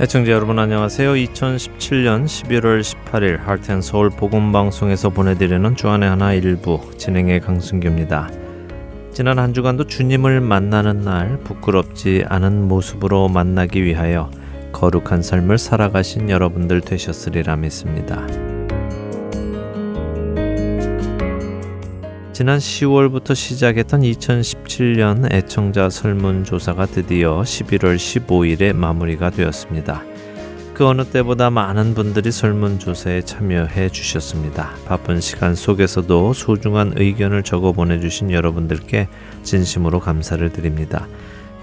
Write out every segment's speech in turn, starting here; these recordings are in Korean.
애청자 여러분 안녕하세요. 2017년 11월 18일 할텐서울 복음방송에서 보내드리는 주안의 하나 일부 진행의 강승규입니다. 지난 한 주간도 주님을 만나는 날 부끄럽지 않은 모습으로 만나기 위하여 거룩한 삶을 살아가신 여러분들 되셨으리라 믿습니다. 지난 10월부터 시작했던 2017년 애청자 설문조사가 드디어 11월 15일에 마무리가 되었습니다. 그 어느 때보다 많은 분들이 설문조사에 참여해 주셨습니다. 바쁜 시간 속에서도 소중한 의견을 적어 보내주신 여러분들께 진심으로 감사를 드립니다.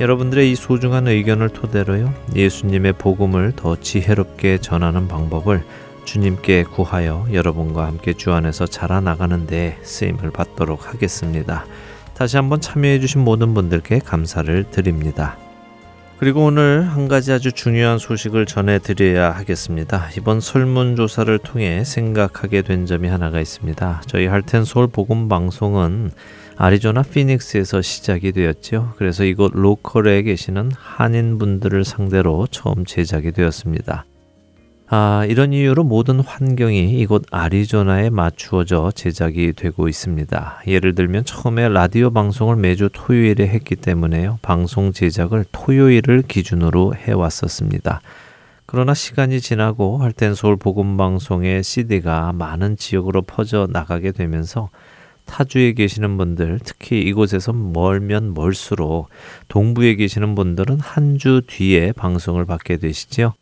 여러분들의 이 소중한 의견을 토대로요, 예수님의 복음을 더 지혜롭게 전하는 방법을 주님께 구하여 여러분과 함께 주 안에서 자라나가는 데 쓰임을 받도록 하겠습니다. 다시 한번 참여해 주신 모든 분들께 감사를 드립니다. 그리고 오늘 한 가지 아주 중요한 소식을 전해 드려야 하겠습니다. 이번 설문조사를 통해 생각하게 된 점이 하나가 있습니다. 저희 할텐 서울 복음 방송은 아리조나 피닉스에서 시작이 되었죠. 그래서 이곳 로컬에 계시는 한인 분들을 상대로 처음 제작이 되었습니다. 아, 이런 이유로 모든 환경이 이곳 아리조나에 맞추어져 제작이 되고 있습니다. 예를 들면 처음에 라디오 방송을 매주 토요일에 했기 때문에요. 방송 제작을 토요일을 기준으로 해왔었습니다. 그러나 시간이 지나고 할텐 서울 복음 방송의 CD가 많은 지역으로 퍼져 나가게 되면서 타주에 계시는 분들, 특히 이곳에서 멀면 멀수록 동부에 계시는 분들은 한 주 뒤에 방송을 받게 되시죠.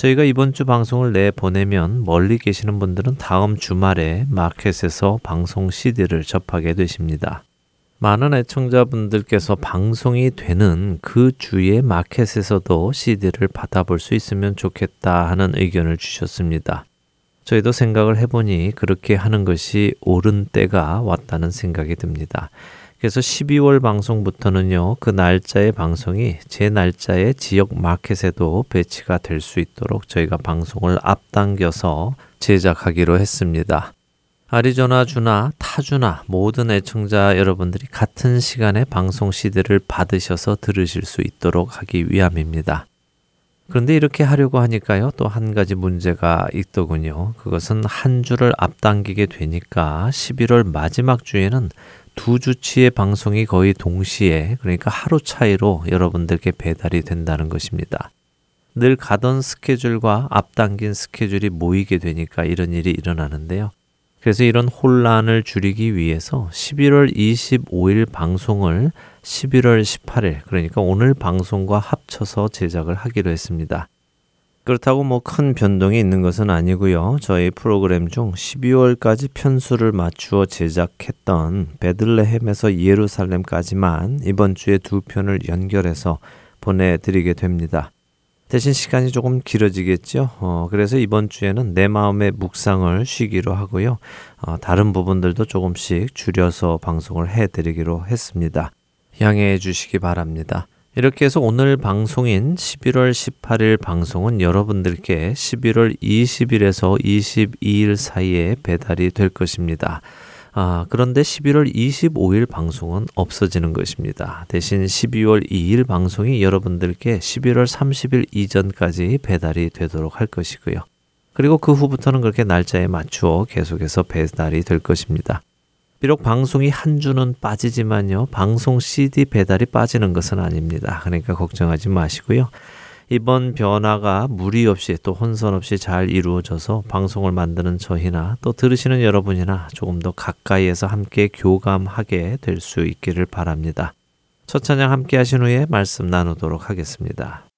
저희가 이번 주 방송을 내 보내면 멀리 계시는 분들은 다음 주말에 마켓에서 방송 CD를 접하게 되십니다. 많은 애청자분들께서 방송이 되는 그 주에 마켓에서도 CD를 받아볼 수 있으면 좋겠다 하는 의견을 주셨습니다. 저희도 생각을 해보니 그렇게 하는 것이 옳은 때가 왔다는 생각이 듭니다. 그래서 12월 방송부터는요, 그 날짜의 방송이 제 날짜의 지역 마켓에도 배치가 될 수 있도록 저희가 방송을 앞당겨서 제작하기로 했습니다. 아리조나 주나 타주나 모든 애청자 여러분들이 같은 시간에 방송 CD를 받으셔서 들으실 수 있도록 하기 위함입니다. 그런데 이렇게 하려고 하니까요, 또 한 가지 문제가 있더군요. 그것은 한 주를 앞당기게 되니까 11월 마지막 주에는 두 주치의 방송이 거의 동시에 그러니까 하루 차이로 여러분들께 배달이 된다는 것입니다. 늘 가던 스케줄과 앞당긴 스케줄이 모이게 되니까 이런 일이 일어나는데요. 그래서 이런 혼란을 줄이기 위해서 11월 25일 방송을 11월 18일, 그러니까 오늘 방송과 합쳐서 제작을 하기로 했습니다. 그렇다고 뭐 큰 변동이 있는 것은 아니고요. 저희 프로그램 중 12월까지 편수를 맞추어 제작했던 베들레헴에서 예루살렘까지만 이번 주에 두 편을 연결해서 보내드리게 됩니다. 대신 시간이 조금 길어지겠죠. 어, 그래서 이번 주에는 내 마음의 묵상을 쉬기로 하고요. 어, 다른 부분들도 조금씩 줄여서 방송을 해드리기로 했습니다. 양해해 주시기 바랍니다. 이렇게 해서 오늘 방송인 11월 18일 방송은 여러분들께 11월 20일에서 22일 사이에 배달이 될 것입니다. 아, 그런데 11월 25일 방송은 없어지는 것입니다. 대신 12월 2일 방송이 여러분들께 11월 30일 이전까지 배달이 되도록 할 것이고요. 그리고 그 후부터는 그렇게 날짜에 맞추어 계속해서 배달이 될 것입니다. 비록 방송이 한 주는 빠지지만요. 방송 CD 배달이 빠지는 것은 아닙니다. 그러니까 걱정하지 마시고요. 이번 변화가 무리 없이 또 혼선 없이 잘 이루어져서 방송을 만드는 저희나 또 들으시는 여러분이나 조금 더 가까이에서 함께 교감하게 될 수 있기를 바랍니다. 첫 찬양 함께 하신 후에 말씀 나누도록 하겠습니다.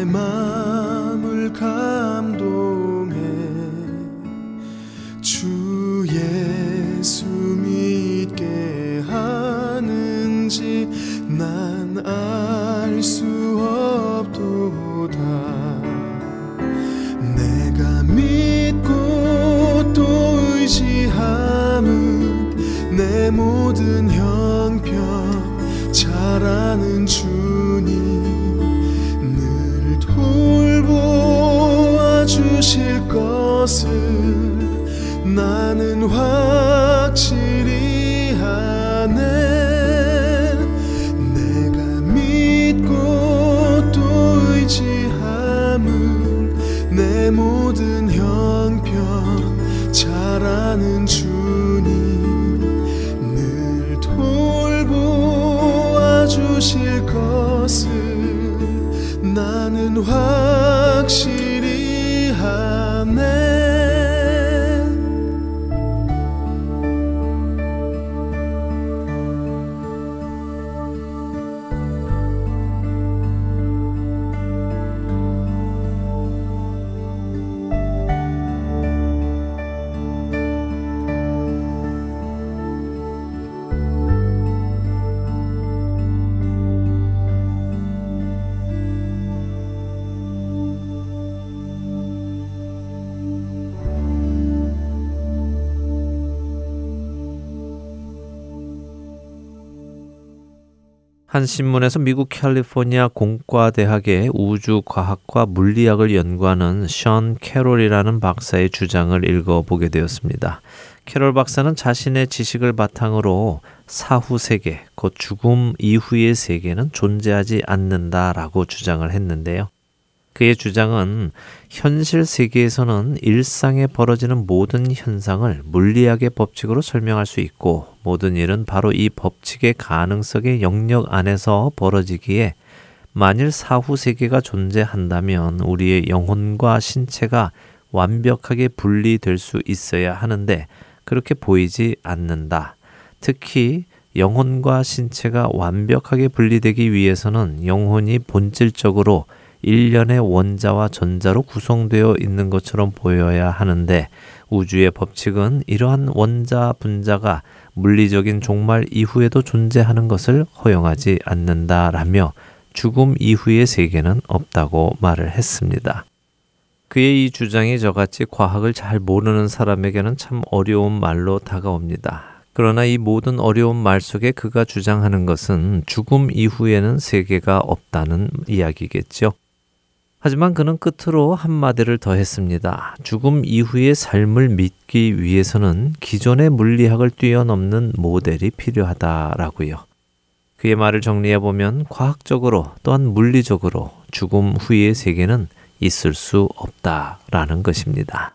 내 마음을 감 한 신문에서 미국 캘리포니아 공과대학의 우주과학과 물리학을 연구하는 션 캐롤이라는 박사의 주장을 읽어보게 되었습니다. 캐롤 박사는 자신의 지식을 바탕으로 사후 세계, 곧 죽음 이후의 세계는 존재하지 않는다라고 주장을 했는데요. 그의 주장은 현실 세계에서는 일상에 벌어지는 모든 현상을 물리학의 법칙으로 설명할 수 있고 모든 일은 바로 이 법칙의 가능성의 영역 안에서 벌어지기에 만일 사후 세계가 존재한다면 우리의 영혼과 신체가 완벽하게 분리될 수 있어야 하는데 그렇게 보이지 않는다. 특히 영혼과 신체가 완벽하게 분리되기 위해서는 영혼이 본질적으로 일련의 원자와 전자로 구성되어 있는 것처럼 보여야 하는데 우주의 법칙은 이러한 원자 분자가 물리적인 종말 이후에도 존재하는 것을 허용하지 않는다라며 죽음 이후의 세계는 없다고 말을 했습니다. 그의 이 주장이 저같이 과학을 잘 모르는 사람에게는 참 어려운 말로 다가옵니다. 그러나 이 모든 어려운 말 속에 그가 주장하는 것은 죽음 이후에는 세계가 없다는 이야기겠죠. 하지만 그는 끝으로 한마디를 더했습니다. 죽음 이후의 삶을 믿기 위해서는 기존의 물리학을 뛰어넘는 모델이 필요하다라고요. 그의 말을 정리해 보면 과학적으로 또한 물리적으로 죽음 후의 세계는 있을 수 없다라는 것입니다.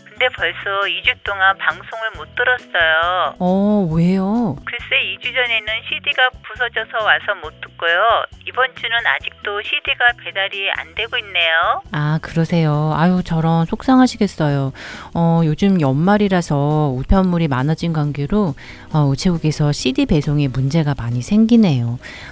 근데 벌써 2주 동안 방송을 못 들었어요. 어, 왜요? 글쎄 2주 전에는 CD가 부서져서 와서 못 듣고요. 이번 주는 아직도 CD가 배달이 안 되고 있네요. 아, 그러세요. 아유, 저런 속상하시겠어요. 어, 요즘 연말이라서 우편물이 많아진 관계로 어, 우체국에서 CD 배송에 문제가 많이 생기네요.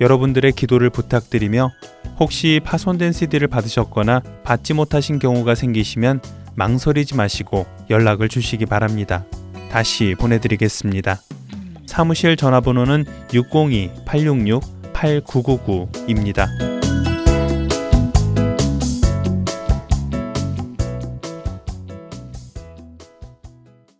여러분들의 기도를 부탁드리며 혹시 파손된 CD를 받으셨거나 받지 못하신 경우가 생기시면 망설이지 마시고 연락을 주시기 바랍니다. 다시 보내드리겠습니다. 사무실 전화번호는 602-866-8999입니다.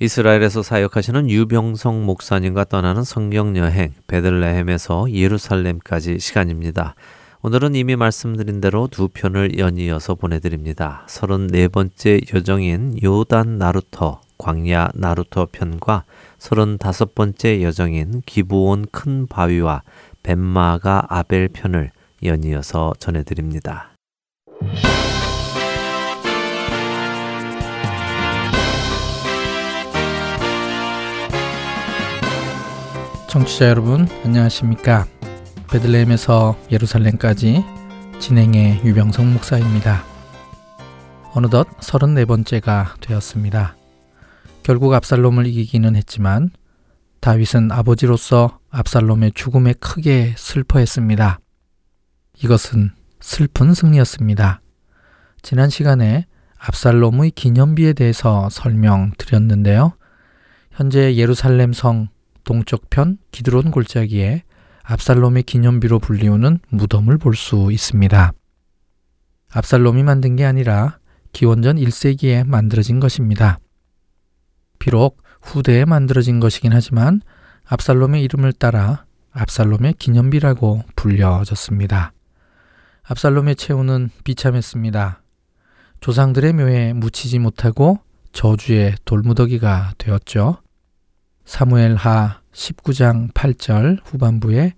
이스라엘에서 사역하시는 유병성 목사님과 떠나는 성경 여행 베들레헴에서 예루살렘까지 시간입니다. 오늘은 이미 말씀드린 대로 두 편을 연이어서 보내드립니다. 34번째 여정인 요단 나루터 광야 나루터 편과 35번째 여정인 기부온 큰 바위와 벤마가 아벨 편을 연이어서 전해드립니다. 청취자 여러분 안녕하십니까? 베들레헴에서 예루살렘까지 진행의 유병성 목사입니다. 어느덧 34번째가 되었습니다. 결국 압살롬을 이기기는 했지만 다윗은 아버지로서 압살롬의 죽음에 크게 슬퍼했습니다. 이것은 슬픈 승리였습니다. 지난 시간에 압살롬의 기념비에 대해서 설명드렸는데요. 현재 예루살렘 성 동쪽편 기드론 골짜기에 압살롬의 기념비로 불리우는 무덤을 볼 수 있습니다. 압살롬이 만든 게 아니라 기원전 1세기에 만들어진 것입니다. 비록 후대에 만들어진 것이긴 하지만 압살롬의 이름을 따라 압살롬의 기념비라고 불려졌습니다. 압살롬의 최후는 비참했습니다. 조상들의 묘에 묻히지 못하고 저주의 돌무더기가 되었죠. 사무엘 하 19장 8절 후반부에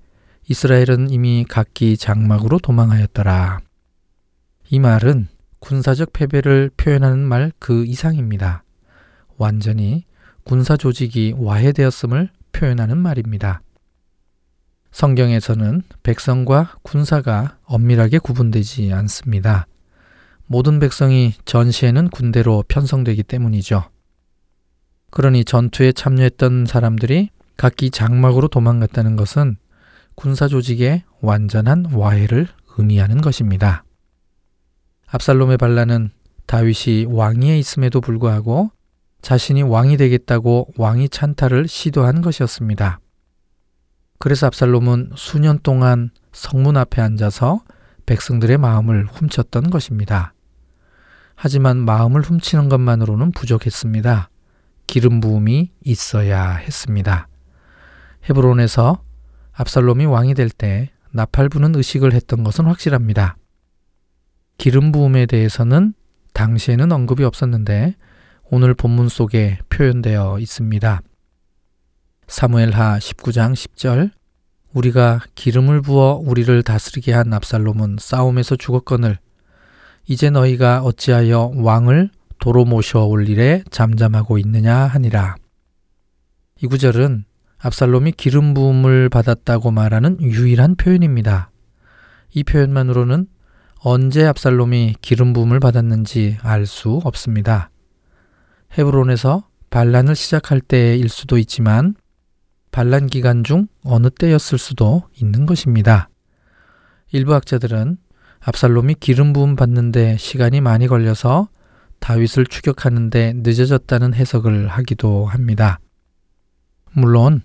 이스라엘은 이미 각기 장막으로 도망하였더라. 이 말은 군사적 패배를 표현하는 말 그 이상입니다. 완전히 군사 조직이 와해되었음을 표현하는 말입니다. 성경에서는 백성과 군사가 엄밀하게 구분되지 않습니다. 모든 백성이 전시에는 군대로 편성되기 때문이죠. 그러니 전투에 참여했던 사람들이 각기 장막으로 도망갔다는 것은 군사 조직의 완전한 와해를 의미하는 것입니다. 압살롬의 반란은 다윗이 왕위에 있음에도 불구하고 자신이 왕이 되겠다고 왕위 찬탈을 시도한 것이었습니다. 그래서 압살롬은 수년 동안 성문 앞에 앉아서 백성들의 마음을 훔쳤던 것입니다. 하지만 마음을 훔치는 것만으로는 부족했습니다. 기름 부음이 있어야 했습니다. 헤브론에서 압살롬이 왕이 될 때 나팔 부는 의식을 했던 것은 확실합니다. 기름 부음에 대해서는 당시에는 언급이 없었는데 오늘 본문 속에 표현되어 있습니다. 사무엘하 19장 10절 우리가 기름을 부어 우리를 다스리게 한 압살롬은 싸움에서 죽었거늘 이제 너희가 어찌하여 왕을 도로 모셔올 일에 잠잠하고 있느냐 하니라. 이 구절은 압살롬이 기름 부음을 받았다고 말하는 유일한 표현입니다. 이 표현만으로는 언제 압살롬이 기름 부음을 받았는지 알 수 없습니다. 헤브론에서 반란을 시작할 때일 수도 있지만 반란 기간 중 어느 때였을 수도 있는 것입니다. 일부 학자들은 압살롬이 기름 부음 받는데 시간이 많이 걸려서 다윗을 추격하는데 늦어졌다는 해석을 하기도 합니다. 물론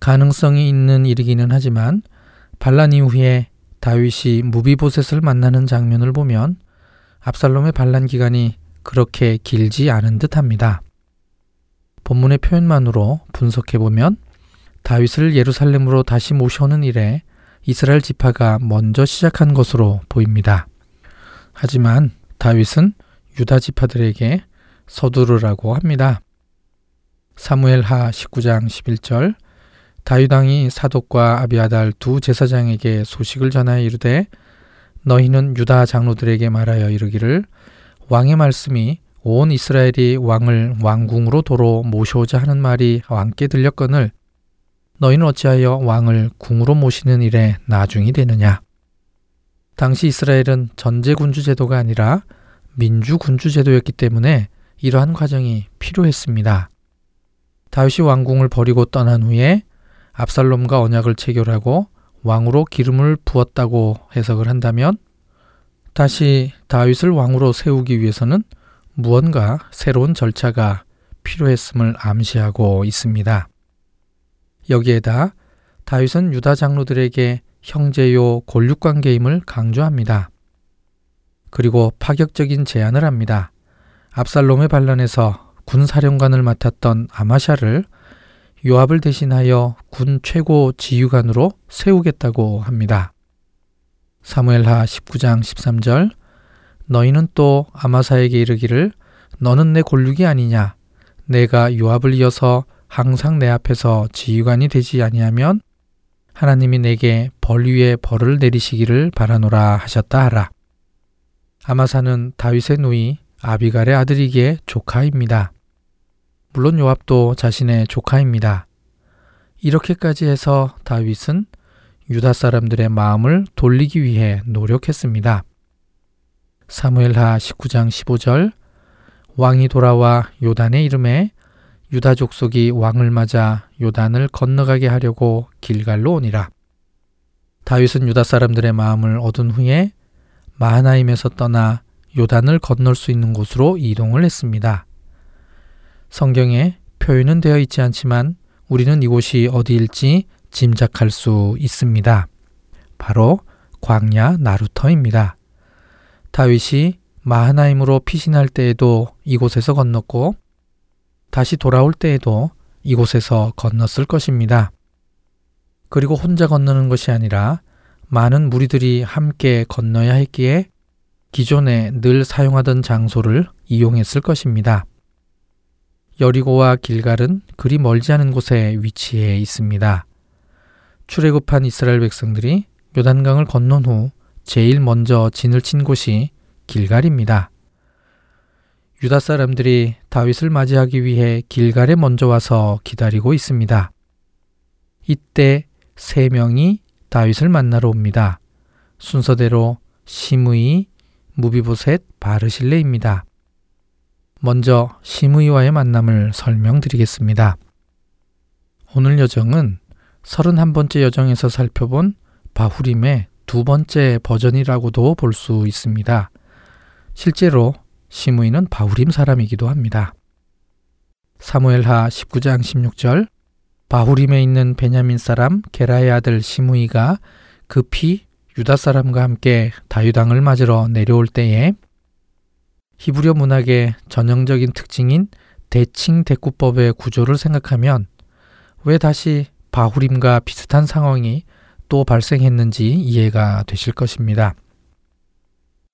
가능성이 있는 일이기는 하지만 반란 이후에 다윗이 무비보셋을 만나는 장면을 보면 압살롬의 반란 기간이 그렇게 길지 않은 듯합니다. 본문의 표현만으로 분석해 보면 다윗을 예루살렘으로 다시 모셔오는 일에 이스라엘 지파가 먼저 시작한 것으로 보입니다. 하지만 다윗은 유다 지파들에게 서두르라고 합니다. 사무엘하 19장 11절 다윗 왕이 사독과 아비아달 두 제사장에게 소식을 전하여 이르되 너희는 유다 장로들에게 말하여 이르기를 왕의 말씀이 온 이스라엘이 왕을 왕궁으로 도로 모셔오자 하는 말이 왕께 들렸거늘 너희는 어찌하여 왕을 궁으로 모시는 일에 나중이 되느냐 당시 이스라엘은 전제 군주 제도가 아니라 민주 군주 제도였기 때문에 이러한 과정이 필요했습니다. 다윗이 왕궁을 버리고 떠난 후에 압살롬과 언약을 체결하고 왕으로 기름을 부었다고 해석을 한다면 다시 다윗을 왕으로 세우기 위해서는 무언가 새로운 절차가 필요했음을 암시하고 있습니다. 여기에다 다윗은 유다 장로들에게 형제요 권력 관계임을 강조합니다. 그리고 파격적인 제안을 합니다. 압살롬의 반란에서 군사령관을 맡았던 아마샤를 요압을 대신하여 군 최고 지휘관으로 세우겠다고 합니다. 사무엘하 19장 13절 너희는 또 아마사에게 이르기를 너는 내 골육이 아니냐 내가 요압을 이어서 항상 내 앞에서 지휘관이 되지 아니하면 하나님이 내게 벌 위에 벌을 내리시기를 바라노라 하셨다 하라. 아마사는 다윗의 누이 아비갈의 아들이기에 조카입니다. 물론 요압도 자신의 조카입니다. 이렇게까지 해서 다윗은 유다 사람들의 마음을 돌리기 위해 노력했습니다. 사무엘하 19장 15절 왕이 돌아와 요단의 이름에 유다 족속이 왕을 맞아 요단을 건너가게 하려고 길갈로 오니라. 다윗은 유다 사람들의 마음을 얻은 후에 마하나임에서 떠나 요단을 건널 수 있는 곳으로 이동을 했습니다. 성경에 표현은 되어 있지 않지만 우리는 이곳이 어디일지 짐작할 수 있습니다. 바로 광야 나루터입니다. 다윗이 마하나임으로 피신할 때에도 이곳에서 건넜고 다시 돌아올 때에도 이곳에서 건넜을 것입니다. 그리고 혼자 건너는 것이 아니라 많은 무리들이 함께 건너야 했기에 기존에 늘 사용하던 장소를 이용했을 것입니다. 여리고와 길갈은 그리 멀지 않은 곳에 위치해 있습니다. 출애굽한 이스라엘 백성들이 요단강을 건넌 후 제일 먼저 진을 친 곳이 길갈입니다. 유다 사람들이 다윗을 맞이하기 위해 길갈에 먼저 와서 기다리고 있습니다. 이때 세 명이 다윗을 만나러 옵니다. 순서대로 시므이, 무비보셋, 바르실레입니다. 먼저 시므이와의 만남을 설명드리겠습니다. 오늘 여정은 31번째 여정에서 살펴본 바후림의 두 번째 버전이라고도 볼 수 있습니다. 실제로 시므이는 바후림 사람이기도 합니다. 사무엘하 19장 16절 바후림에 있는 베냐민 사람 게라의 아들 시므이가 급히 유다 사람과 함께 다유당을 맞으러 내려올 때에 히브리어 문학의 전형적인 특징인 대칭 대꾸법의 구조를 생각하면 왜 다시 바후림과 비슷한 상황이 또 발생했는지 이해가 되실 것입니다.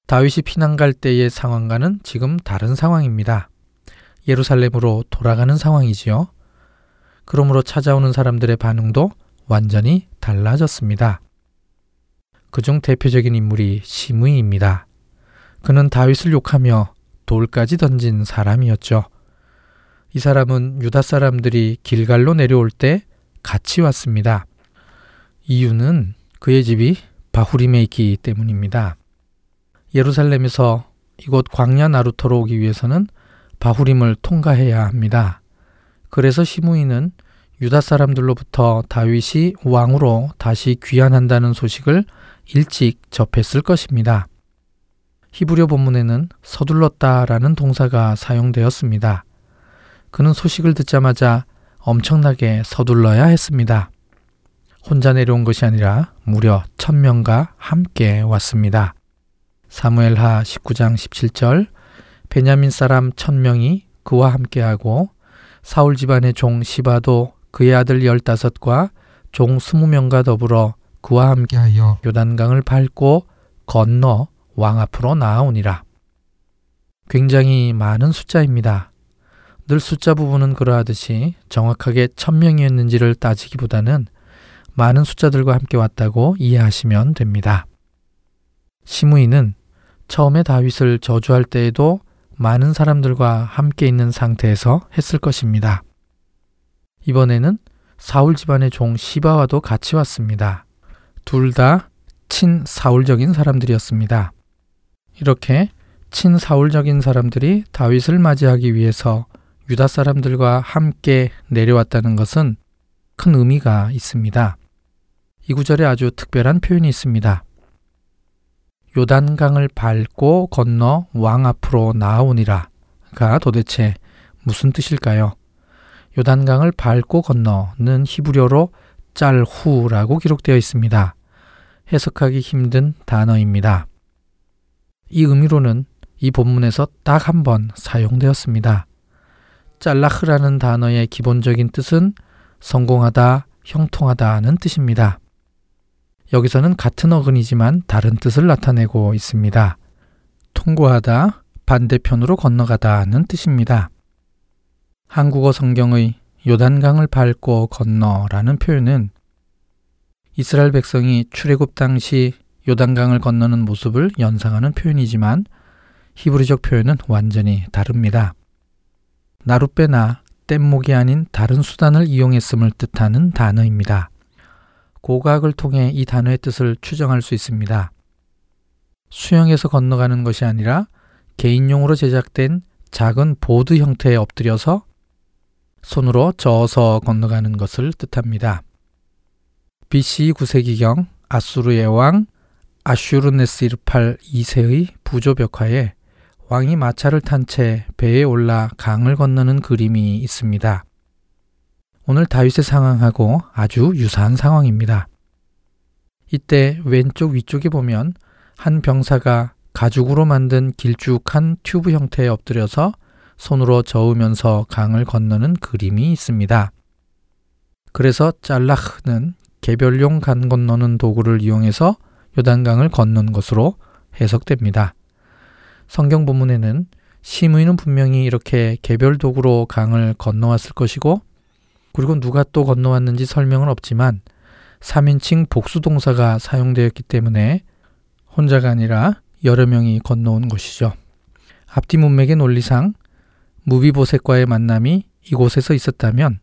다윗이 피난 갈 때의 상황과는 지금 다른 상황입니다. 예루살렘으로 돌아가는 상황이지요. 그러므로 찾아오는 사람들의 반응도 완전히 달라졌습니다. 그중 대표적인 인물이 시므이입니다. 그는 다윗을 욕하며 돌까지 던진 사람이었죠. 이 사람은 유다 사람들이 길갈로 내려올 때 같이 왔습니다. 이유는 그의 집이 바후림에 있기 때문입니다. 예루살렘에서 이곳 광야 나루터로 오기 위해서는 바후림을 통과해야 합니다. 그래서 시므이는 유다 사람들로부터 다윗이 왕으로 다시 귀환한다는 소식을 일찍 접했을 것입니다. 히브리어 본문에는 서둘렀다라는 동사가 사용되었습니다. 그는 소식을 듣자마자 엄청나게 서둘러야 했습니다. 혼자 내려온 것이 아니라 무려 천명과 함께 왔습니다. 사무엘하 19장 17절 베냐민 사람 천명이 그와 함께하고 사울 집안의 종 시바도 그의 아들 열다섯과 종 스무 명과 더불어 그와 함께하여 요단강을 밟고 건너 왕 앞으로 나아오니라. 굉장히 많은 숫자입니다. 늘 숫자 부분은 그러하듯이 정확하게 천명이었는지를 따지기보다는 많은 숫자들과 함께 왔다고 이해하시면 됩니다. 시므이는 처음에 다윗을 저주할 때에도 많은 사람들과 함께 있는 상태에서 했을 것입니다. 이번에는 사울 집안의 종 시바와도 같이 왔습니다. 둘 다 친사울적인 사람들이었습니다. 이렇게 친사울적인 사람들이 다윗을 맞이하기 위해서 유다 사람들과 함께 내려왔다는 것은 큰 의미가 있습니다. 이 구절에 아주 특별한 표현이 있습니다. 요단강을 밟고 건너 왕 앞으로 나아오니라가 도대체 무슨 뜻일까요? 요단강을 밟고 건너는 히브리어로 짤후라고 기록되어 있습니다. 해석하기 힘든 단어입니다. 이 의미로는 이 본문에서 딱 한 번 사용되었습니다. 짤라흐라는 단어의 기본적인 뜻은 성공하다, 형통하다는 뜻입니다. 여기서는 같은 어근이지만 다른 뜻을 나타내고 있습니다. 통과하다, 반대편으로 건너가다는 뜻입니다. 한국어 성경의 요단강을 밟고 건너라는 표현은 이스라엘 백성이 출애굽 당시 요단강을 건너는 모습을 연상하는 표현이지만 히브리적 표현은 완전히 다릅니다. 나룻배나 뗏목이 아닌 다른 수단을 이용했음을 뜻하는 단어입니다. 고각을 통해 이 단어의 뜻을 추정할 수 있습니다. 수영에서 건너가는 것이 아니라 개인용으로 제작된 작은 보드 형태에 엎드려서 손으로 저어서 건너가는 것을 뜻합니다. BC 9세기경 아수르의 왕 아슈르네스르팔 2세의 부조 벽화에 왕이 마차를 탄 채 배에 올라 강을 건너는 그림이 있습니다. 오늘 다윗의 상황하고 아주 유사한 상황입니다. 이때 왼쪽 위쪽에 보면 한 병사가 가죽으로 만든 길쭉한 튜브 형태에 엎드려서 손으로 저으면서 강을 건너는 그림이 있습니다. 그래서 짤라흐는 개별용 간 건너는 도구를 이용해서 요단강을 건넌 것으로 해석됩니다. 성경 본문에는 시므이는 분명히 이렇게 개별 도구로 강을 건너왔을 것이고 그리고 누가 또 건너왔는지 설명은 없지만 3인칭 복수 동사가 사용되었기 때문에 혼자가 아니라 여러 명이 건너온 것이죠. 앞뒤 문맥의 논리상 무비보셋과의 만남이 이곳에서 있었다면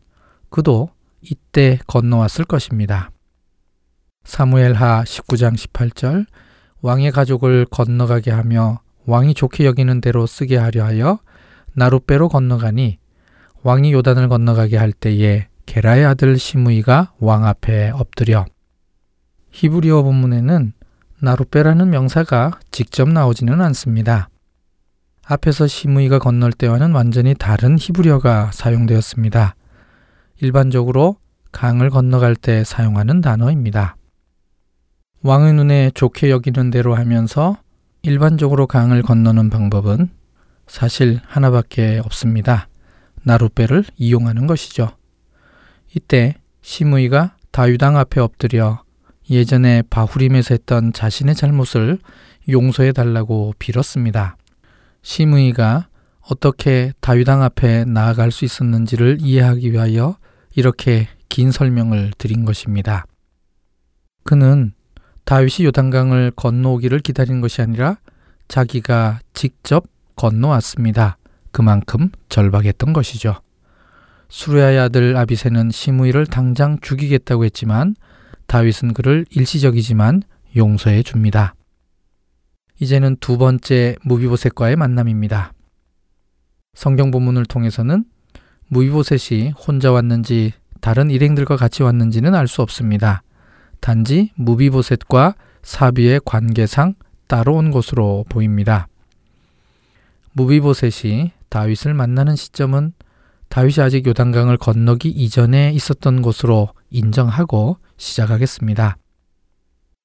그도 이때 건너왔을 것입니다. 사무엘하 19장 18절 왕의 가족을 건너가게 하며 왕이 좋게 여기는 대로 쓰게 하려 하여 나룻배로 건너가니 왕이 요단을 건너가게 할 때에 게라의 아들 시므이가 왕 앞에 엎드려 히브리어 본문에는 나룻배라는 명사가 직접 나오지는 않습니다. 앞에서 시므이가 건널 때와는 완전히 다른 히브리어가 사용되었습니다. 일반적으로 강을 건너갈 때 사용하는 단어입니다. 왕의 눈에 좋게 여기는 대로 하면서 일반적으로 강을 건너는 방법은 사실 하나밖에 없습니다. 나룻배를 이용하는 것이죠. 이때 시므이가 다유당 앞에 엎드려 예전에 바후림에서 했던 자신의 잘못을 용서해 달라고 빌었습니다. 시므이가 어떻게 다윗왕 앞에 나아갈 수 있었는지를 이해하기 위하여 이렇게 긴 설명을 드린 것입니다. 그는 다윗이 요단강을 건너오기를 기다린 것이 아니라 자기가 직접 건너왔습니다. 그만큼 절박했던 것이죠. 수르야의 아들 아비세는 시므이를 당장 죽이겠다고 했지만 다윗은 그를 일시적이지만 용서해 줍니다. 이제는 두 번째 무비보셋과의 만남입니다. 성경 본문을 통해서는 무비보셋이 혼자 왔는지 다른 일행들과 같이 왔는지는 알 수 없습니다. 단지 무비보셋과 사비의 관계상 따로 온 것으로 보입니다. 무비보셋이 다윗을 만나는 시점은 다윗이 아직 요단강을 건너기 이전에 있었던 것으로 인정하고 시작하겠습니다.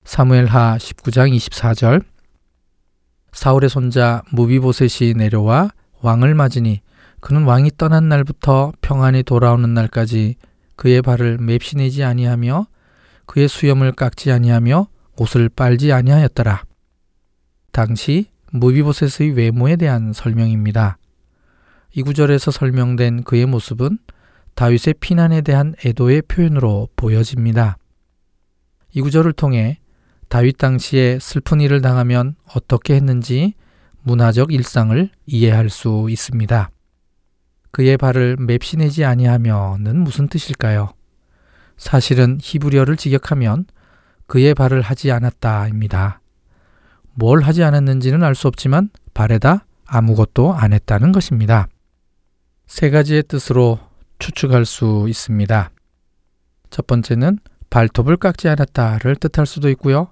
사무엘하 19장 24절 사울의 손자 무비보셋이 내려와 왕을 맞으니 그는 왕이 떠난 날부터 평안히 돌아오는 날까지 그의 발을 맵시내지 아니하며 그의 수염을 깎지 아니하며 옷을 빨지 아니하였더라. 당시 무비보셋의 외모에 대한 설명입니다. 이 구절에서 설명된 그의 모습은 다윗의 피난에 대한 애도의 표현으로 보여집니다. 이 구절을 통해 다윗 당시에 슬픈 일을 당하면 어떻게 했는지 문화적 일상을 이해할 수 있습니다. 그의 발을 맵시내지 아니하며는 무슨 뜻일까요? 사실은 히브리어를 직역하면 그의 발을 하지 않았다입니다. 뭘 하지 않았는지는 알 수 없지만 발에다 아무것도 안 했다는 것입니다. 세 가지의 뜻으로 추측할 수 있습니다. 첫 번째는 발톱을 깎지 않았다를 뜻할 수도 있고요.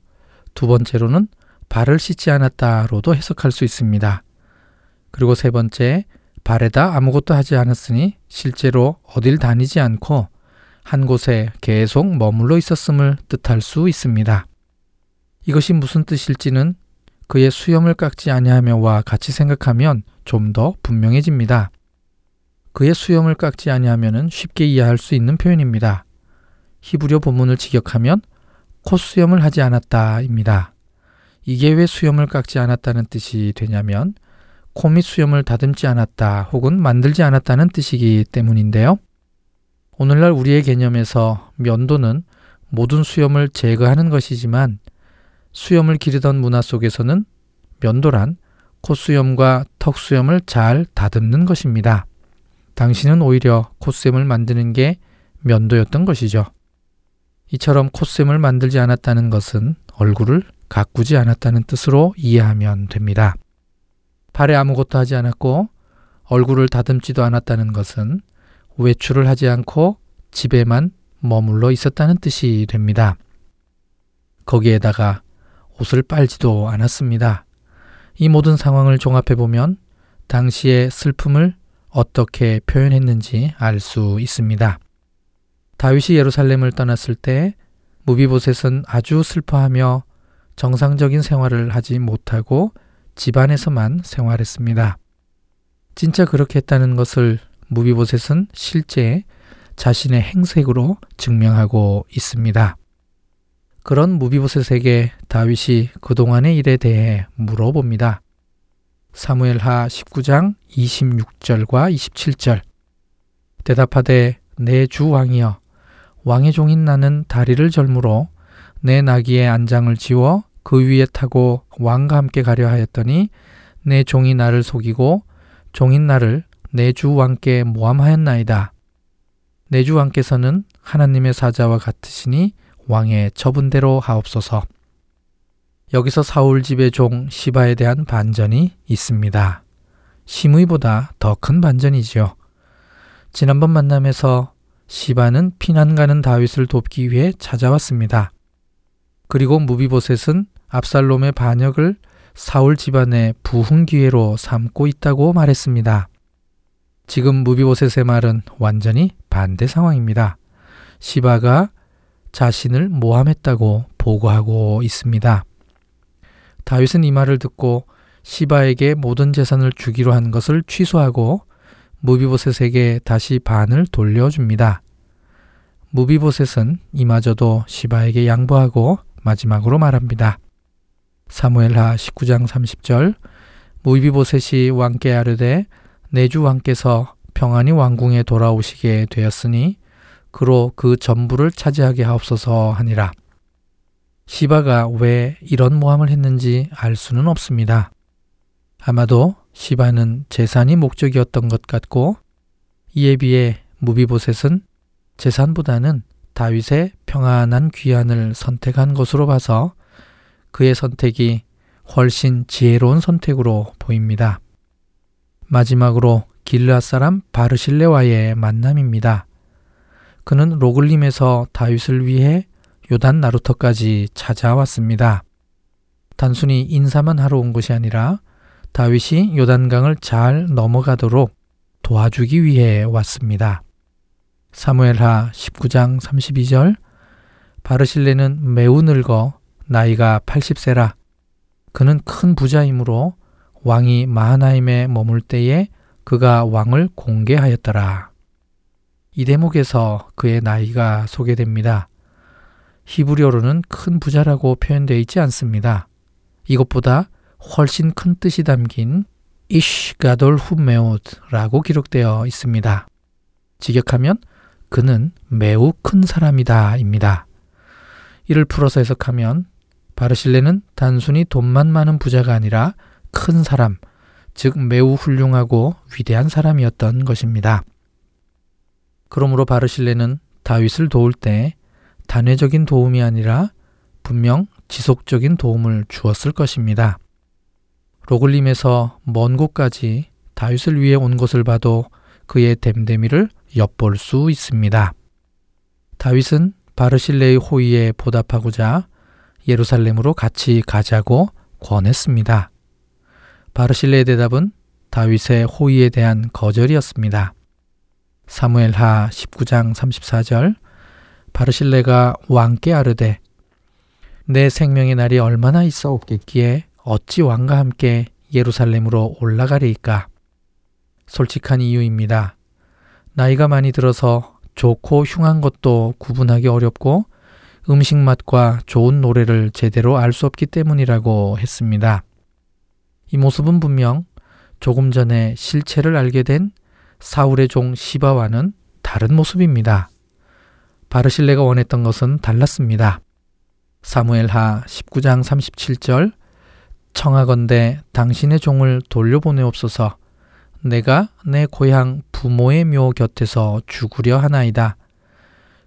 두 번째로는 발을 씻지 않았다로도 해석할 수 있습니다. 그리고 세 번째, 발에다 아무것도 하지 않았으니 실제로 어딜 다니지 않고 한 곳에 계속 머물러 있었음을 뜻할 수 있습니다. 이것이 무슨 뜻일지는 그의 수염을 깎지 아니하며와 같이 생각하면 좀 더 분명해집니다. 그의 수염을 깎지 아니하면은 쉽게 이해할 수 있는 표현입니다. 히브리어 본문을 직역하면 콧수염을 하지 않았다입니다. 이게 왜 수염을 깎지 않았다는 뜻이 되냐면 코밑 수염을 다듬지 않았다 혹은 만들지 않았다는 뜻이기 때문인데요. 오늘날 우리의 개념에서 면도는 모든 수염을 제거하는 것이지만 수염을 기르던 문화 속에서는 면도란 콧수염과 턱수염을 잘 다듬는 것입니다. 당신은 오히려 콧수염을 만드는 게 면도였던 것이죠. 이처럼 콧수염을 만들지 않았다는 것은 얼굴을 가꾸지 않았다는 뜻으로 이해하면 됩니다. 발에 아무것도 하지 않았고 얼굴을 다듬지도 않았다는 것은 외출을 하지 않고 집에만 머물러 있었다는 뜻이 됩니다. 거기에다가 옷을 빨지도 않았습니다. 이 모든 상황을 종합해 보면 당시의 슬픔을 어떻게 표현했는지 알 수 있습니다. 다윗이 예루살렘을 떠났을 때 무비보셋은 아주 슬퍼하며 정상적인 생활을 하지 못하고 집안에서만 생활했습니다. 진짜 그렇게 했다는 것을 무비보셋은 실제 자신의 행색으로 증명하고 있습니다. 그런 무비보셋에게 다윗이 그동안의 일에 대해 물어봅니다. 사무엘하 19장 26절과 27절 대답하되 내 주 왕이여 왕의 종인 나는 다리를 절므로 내 나귀의 안장을 지워 그 위에 타고 왕과 함께 가려 하였더니 내 종이 나를 속이고 종인 나를 내주 왕께 모함하였나이다. 내주 왕께서는 하나님의 사자와 같으시니 왕의 처분대로 하옵소서. 여기서 사울 집의 종 시바에 대한 반전이 있습니다. 심의보다 더 큰 반전이지요. 지난번 만남에서 시바는 피난 가는 다윗을 돕기 위해 찾아왔습니다. 그리고 무비보셋은 압살롬의 반역을 사울 집안의 부흥 기회로 삼고 있다고 말했습니다. 지금 무비보셋의 말은 완전히 반대 상황입니다. 시바가 자신을 모함했다고 보고하고 있습니다. 다윗은 이 말을 듣고 시바에게 모든 재산을 주기로 한 것을 취소하고 무비보셋에게 다시 반을 돌려줍니다. 무비보셋은 이마저도 시바에게 양보하고 마지막으로 말합니다. 사무엘하 19장 30절 무비보셋이 왕께 아르되 내주 왕께서 평안히 왕궁에 돌아오시게 되었으니 그로 그 전부를 차지하게 하옵소서 하니라. 시바가 왜 이런 모함을 했는지 알 수는 없습니다. 아마도 시바는 재산이 목적이었던 것 같고 이에 비해 무비보셋은 재산보다는 다윗의 평안한 귀환을 선택한 것으로 봐서 그의 선택이 훨씬 지혜로운 선택으로 보입니다. 마지막으로 길르앗 사람 바르실레와의 만남입니다. 그는 로글림에서 다윗을 위해 요단 나루터까지 찾아왔습니다. 단순히 인사만 하러 온 것이 아니라 다윗이 요단강을 잘 넘어가도록 도와주기 위해 왔습니다. 사무엘하 19장 32절 바르실레는 매우 늙어 나이가 80세라 그는 큰 부자이므로 왕이 마하나임에 머물 때에 그가 왕을 공개하였더라. 이 대목에서 그의 나이가 소개됩니다. 히브리어로는 큰 부자라고 표현되어 있지 않습니다. 이것보다 훨씬 큰 뜻이 담긴 이쉬 가돌 후메옷라고 기록되어 있습니다. 직역하면 그는 매우 큰 사람이다입니다. 이를 풀어서 해석하면 바르실레는 단순히 돈만 많은 부자가 아니라 큰 사람, 즉 매우 훌륭하고 위대한 사람이었던 것입니다. 그러므로 바르실레는 다윗을 도울 때 단회적인 도움이 아니라 분명 지속적인 도움을 주었을 것입니다. 로글림에서 먼 곳까지 다윗을 위해 온 것을 봐도 그의 댐데미를 엿볼 수 있습니다. 다윗은 바르실레의 호의에 보답하고자 예루살렘으로 같이 가자고 권했습니다. 바르실레의 대답은 다윗의 호의에 대한 거절이었습니다. 사무엘하 19장 34절 바르실레가 왕께 아르되 내 생명의 날이 얼마나 있어 없겠기에 어찌 왕과 함께 예루살렘으로 올라가리이까? 솔직한 이유입니다. 나이가 많이 들어서 좋고 흉한 것도 구분하기 어렵고 음식 맛과 좋은 노래를 제대로 알 수 없기 때문이라고 했습니다. 이 모습은 분명 조금 전에 실체를 알게 된 사울의 종 시바와는 다른 모습입니다. 바르실레가 원했던 것은 달랐습니다. 사무엘하 19장 37절 청하건대 당신의 종을 돌려보내옵소서 내가 내 고향 부모의 묘 곁에서 죽으려 하나이다.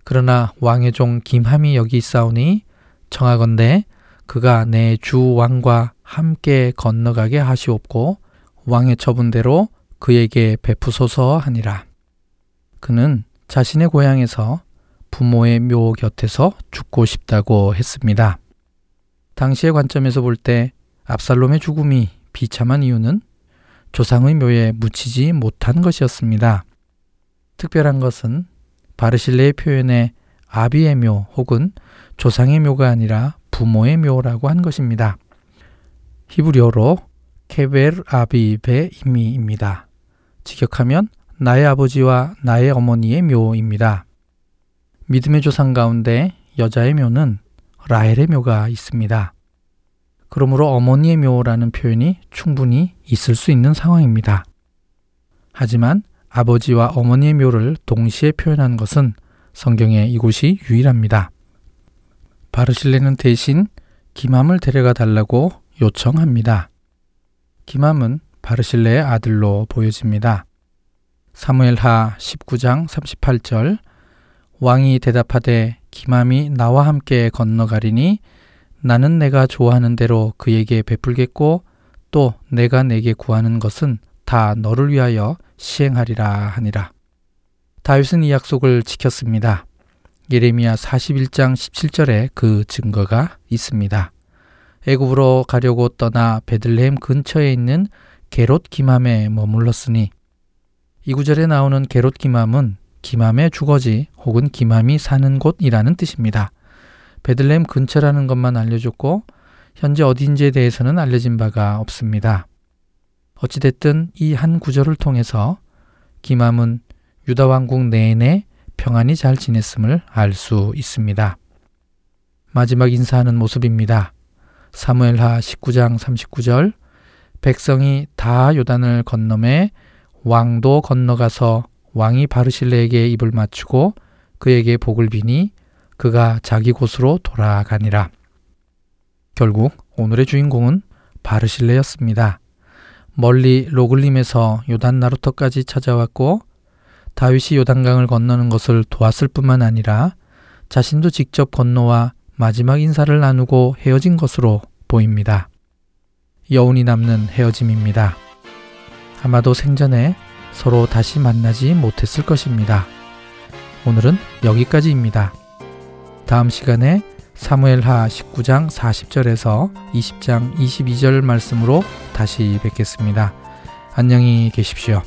그러나 왕의 종 김함이 여기 있사오니 청하건대 그가 내 주 왕과 함께 건너가게 하시옵고 왕의 처분대로 그에게 베푸소서 하니라. 그는 자신의 고향에서 부모의 묘 곁에서 죽고 싶다고 했습니다. 당시의 관점에서 볼 때 압살롬의 죽음이 비참한 이유는 조상의 묘에 묻히지 못한 것이었습니다. 특별한 것은 바르실레의 표현에 아비의 묘 혹은 조상의 묘가 아니라 부모의 묘라고 한 것입니다. 히브리어로 케벨 아비베 이미입니다. 직역하면 나의 아버지와 나의 어머니의 묘입니다. 믿음의 조상 가운데 여자의 묘는 라헬의 묘가 있습니다. 그러므로 어머니의 묘라는 표현이 충분히 있을 수 있는 상황입니다. 하지만 아버지와 어머니의 묘를 동시에 표현한 것은 성경에 이곳이 유일합니다. 바르실레는 대신 기맘을 데려가 달라고 요청합니다. 기맘은 바르실레의 아들로 보여집니다. 사무엘하 19장 38절 왕이 대답하되 기맘이 나와 함께 건너가리니 나는 내가 좋아하는 대로 그에게 베풀겠고 또 내가 내게 구하는 것은 다 너를 위하여 시행하리라 하니라. 다윗은 이 약속을 지켰습니다. 예레미야 41장 17절에 그 증거가 있습니다. 애굽으로 가려고 떠나 베들레헴 근처에 있는 게롯 기맘에 머물렀으니 이 구절에 나오는 게롯 기맘은 기맘의 주거지 혹은 기맘이 사는 곳이라는 뜻입니다. 베들레헴 근처라는 것만 알려줬고 현재 어딘지에 대해서는 알려진 바가 없습니다. 어찌됐든 이 한 구절을 통해서 기맘은 유다 왕국 내내 평안히 잘 지냈음을 알 수 있습니다. 마지막 인사하는 모습입니다. 사무엘하 19장 39절 백성이 다 요단을 건너매 왕도 건너가서 왕이 바르실레에게 입을 맞추고 그에게 복을 비니 그가 자기 곳으로 돌아가니라. 결국 오늘의 주인공은 바르실레였습니다. 멀리 로글림에서 요단 나루터까지 찾아왔고 다윗이 요단강을 건너는 것을 도왔을 뿐만 아니라 자신도 직접 건너와 마지막 인사를 나누고 헤어진 것으로 보입니다. 여운이 남는 헤어짐입니다. 아마도 생전에 서로 다시 만나지 못했을 것입니다. 오늘은 여기까지입니다. 다음 시간에 사무엘하 19장 40절에서 20장 22절 말씀으로 다시 뵙겠습니다. 안녕히 계십시오.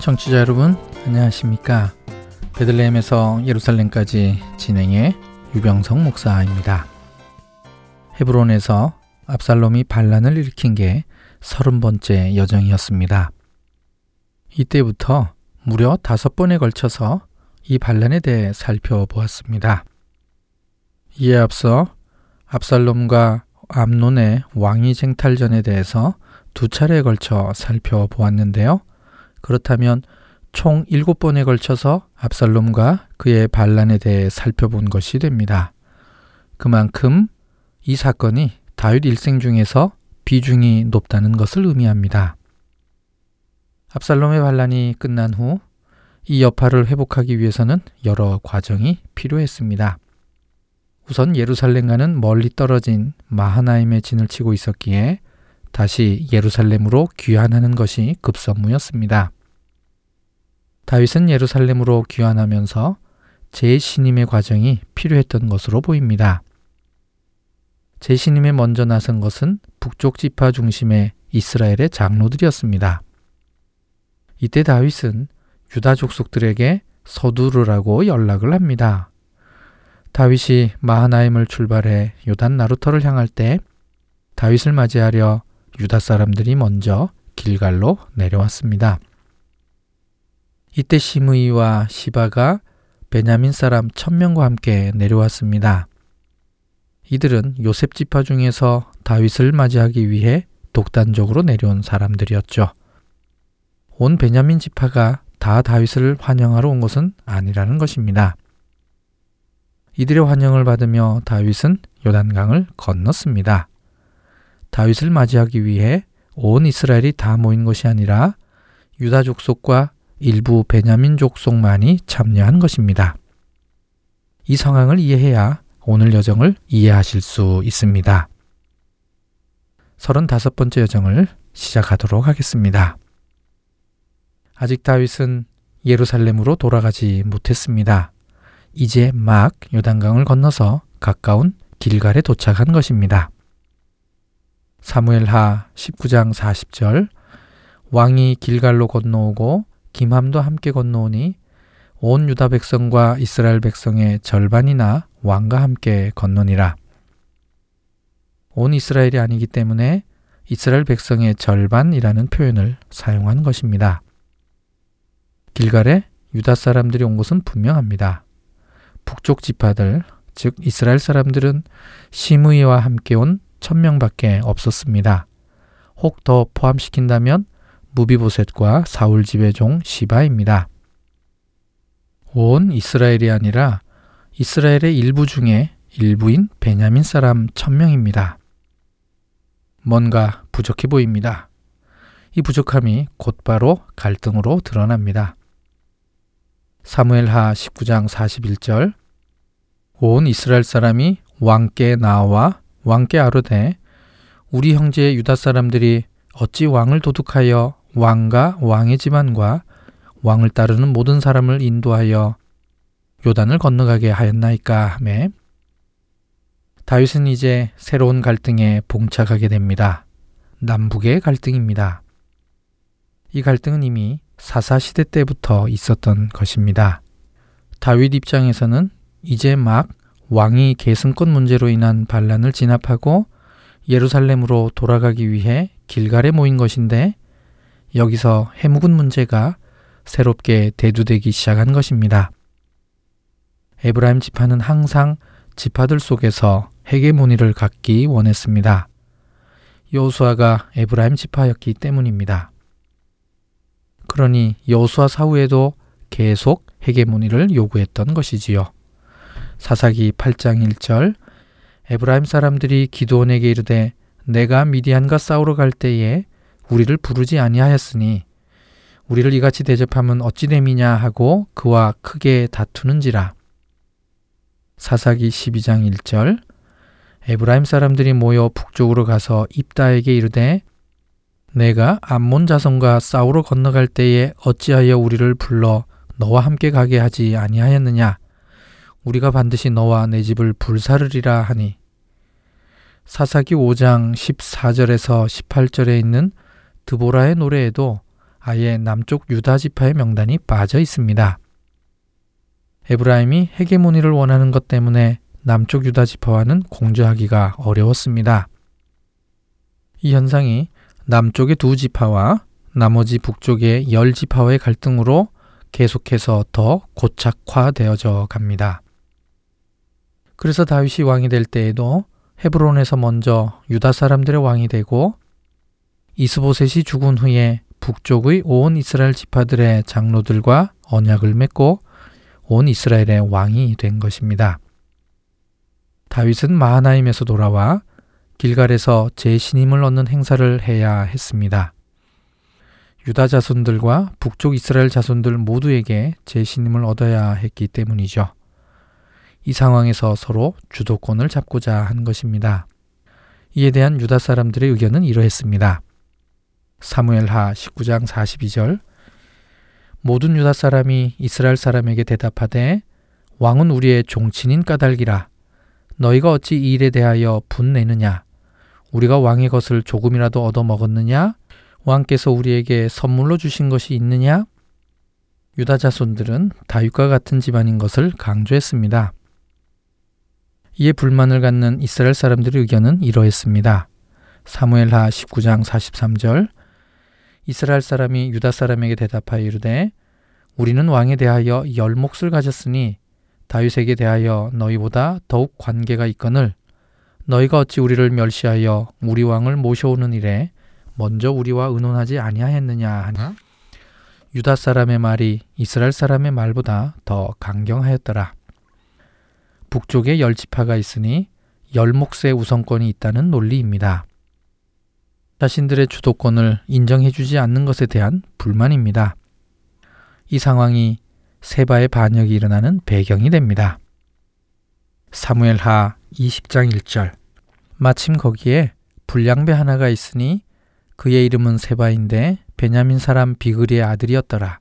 청취자 여러분 안녕하십니까? 베들레헴에서 예루살렘까지 진행해 유병성 목사입니다. 헤브론에서 압살롬이 반란을 일으킨 게 서른 번째 여정이었습니다. 이때부터 무려 다섯 번에 걸쳐서 이 반란에 대해 살펴보았습니다. 이에 앞서 압살롬과 암논의 왕위 쟁탈전에 대해서 두 차례에 걸쳐 살펴보았는데요. 그렇다면 총 7번에 걸쳐서 압살롬과 그의 반란에 대해 살펴본 것이 됩니다. 그만큼 이 사건이 다윗 일생 중에서 비중이 높다는 것을 의미합니다. 압살롬의 반란이 끝난 후 이 여파를 회복하기 위해서는 여러 과정이 필요했습니다. 우선 예루살렘과는 멀리 떨어진 마하나임에 진을 치고 있었기에 다시 예루살렘으로 귀환하는 것이 급선무였습니다. 다윗은 예루살렘으로 귀환하면서 재신임의 과정이 필요했던 것으로 보입니다. 재신임에 먼저 나선 것은 북쪽 지파 중심의 이스라엘의 장로들이었습니다. 이때 다윗은 유다 족속들에게 서두르라고 연락을 합니다. 다윗이 마하나임을 출발해 요단 나루터를 향할 때 다윗을 맞이하려 유다 사람들이 먼저 길갈로 내려왔습니다. 이때 시므이와 시바가 베냐민 사람 천명과 함께 내려왔습니다. 이들은 요셉 지파 중에서 다윗을 맞이하기 위해 독단적으로 내려온 사람들이었죠. 온 베냐민 지파가 다 다윗을 환영하러 온 것은 아니라는 것입니다. 이들의 환영을 받으며 다윗은 요단강을 건넜습니다. 다윗을 맞이하기 위해 온 이스라엘이 다 모인 것이 아니라 유다 족속과 일부 베냐민 족속만이 참여한 것입니다. 이 상황을 이해해야 오늘 여정을 이해하실 수 있습니다. 35번째 여정을 시작하도록 하겠습니다. 아직 다윗은 예루살렘으로 돌아가지 못했습니다. 이제 막 요단강을 건너서 가까운 길갈에 도착한 것입니다. 사무엘하 19장 40절 왕이 길갈로 건너오고 김함도 함께 건너오니 온 유다 백성과 이스라엘 백성의 절반이나 왕과 함께 건너니라. 온 이스라엘이 아니기 때문에 이스라엘 백성의 절반이라는 표현을 사용한 것입니다. 길갈에 유다 사람들이 온 것은 분명합니다. 북쪽 지파들, 즉 이스라엘 사람들은 시므이와 함께 온 천명밖에 없었습니다. 혹 더 포함시킨다면 무비보셋과 사울 집의 종 시바입니다. 온 이스라엘이 아니라 이스라엘의 일부 중에 일부인 베냐민 사람 천명입니다. 뭔가 부족해 보입니다. 이 부족함이 곧바로 갈등으로 드러납니다. 사무엘하 19장 41절 온 이스라엘 사람이 왕께 나와 왕께 아르되 우리 형제 유다 사람들이 어찌 왕을 도둑하여 왕과 왕의 집안과 왕을 따르는 모든 사람을 인도하여 요단을 건너가게 하였나이까 하매 다윗은 이제 새로운 갈등에 봉착하게 됩니다. 남북의 갈등입니다. 이 갈등은 이미 사사 시대 때부터 있었던 것입니다. 다윗 입장에서는 이제 막 왕이 계승권 문제로 인한 반란을 진압하고 예루살렘으로 돌아가기 위해 길갈에 모인 것인데 여기서 해묵은 문제가 새롭게 대두되기 시작한 것입니다. 에브라임 지파는 항상 지파들 속에서 헤게모니를 갖기 원했습니다. 여호수아가 에브라임 지파였기 때문입니다. 그러니 여호수아 사후에도 계속 헤게모니를 요구했던 것이지요. 사사기 8장 1절. 에브라임 사람들이 기도원에게 이르되 내가 미디안과 싸우러 갈 때에 우리를 부르지 아니하였으니 우리를 이같이 대접하면 어찌 됨이냐 하고 그와 크게 다투는지라. 사사기 12장 1절. 에브라임 사람들이 모여 북쪽으로 가서 입다에게 이르되 내가 암몬 자손과 싸우러 건너갈 때에 어찌하여 우리를 불러 너와 함께 가게 하지 아니하였느냐 우리가 반드시 너와 내 집을 불사르리라 하니 사사기 5장 14절에서 18절에 있는 드보라의 노래에도 아예 남쪽 유다 지파의 명단이 빠져 있습니다. 에브라임이 헤게모니를 원하는 것 때문에 남쪽 유다 지파와는 공조하기가 어려웠습니다. 이 현상이 남쪽의 두 지파와 나머지 북쪽의 열 지파와의 갈등으로 계속해서 더 고착화되어져 갑니다. 그래서 다윗이 왕이 될 때에도 헤브론에서 먼저 유다 사람들의 왕이 되고 이스보셋이 죽은 후에 북쪽의 온 이스라엘 지파들의 장로들과 언약을 맺고 온 이스라엘의 왕이 된 것입니다. 다윗은 마하나임에서 돌아와 길갈에서 재신임을 얻는 행사를 해야 했습니다. 유다 자손들과 북쪽 이스라엘 자손들 모두에게 재신임을 얻어야 했기 때문이죠. 이 상황에서 서로 주도권을 잡고자 한 것입니다. 이에 대한 유다 사람들의 의견은 이러했습니다. 사무엘하 19장 42절 모든 유다 사람이 이스라엘 사람에게 대답하되 왕은 우리의 종친인 까닭이라 너희가 어찌 이 일에 대하여 분내느냐 우리가 왕의 것을 조금이라도 얻어 먹었느냐 왕께서 우리에게 선물로 주신 것이 있느냐 유다 자손들은 다윗과 같은 집안인 것을 강조했습니다. 이에 불만을 갖는 이스라엘 사람들의 의견은 이러했습니다. 사무엘하 19장 43절 이스라엘 사람이 유다 사람에게 대답하여 이르되 우리는 왕에 대하여 열 몫을 가졌으니 다윗에게 대하여 너희보다 더욱 관계가 있거늘 너희가 어찌 우리를 멸시하여 우리 왕을 모셔오는 일에 먼저 우리와 의논하지 아니하였느냐 하니 유다 사람의 말이 이스라엘 사람의 말보다 더 강경하였더라. 북쪽에 열 지파가 있으니 열 몫의 우선권이 있다는 논리입니다. 자신들의 주도권을 인정해주지 않는 것에 대한 불만입니다. 이 상황이 세바의 반역이 일어나는 배경이 됩니다. 사무엘하 20장 1절 마침 거기에 불량배 하나가 있으니 그의 이름은 세바인데 베냐민 사람 비그리의 아들이었더라.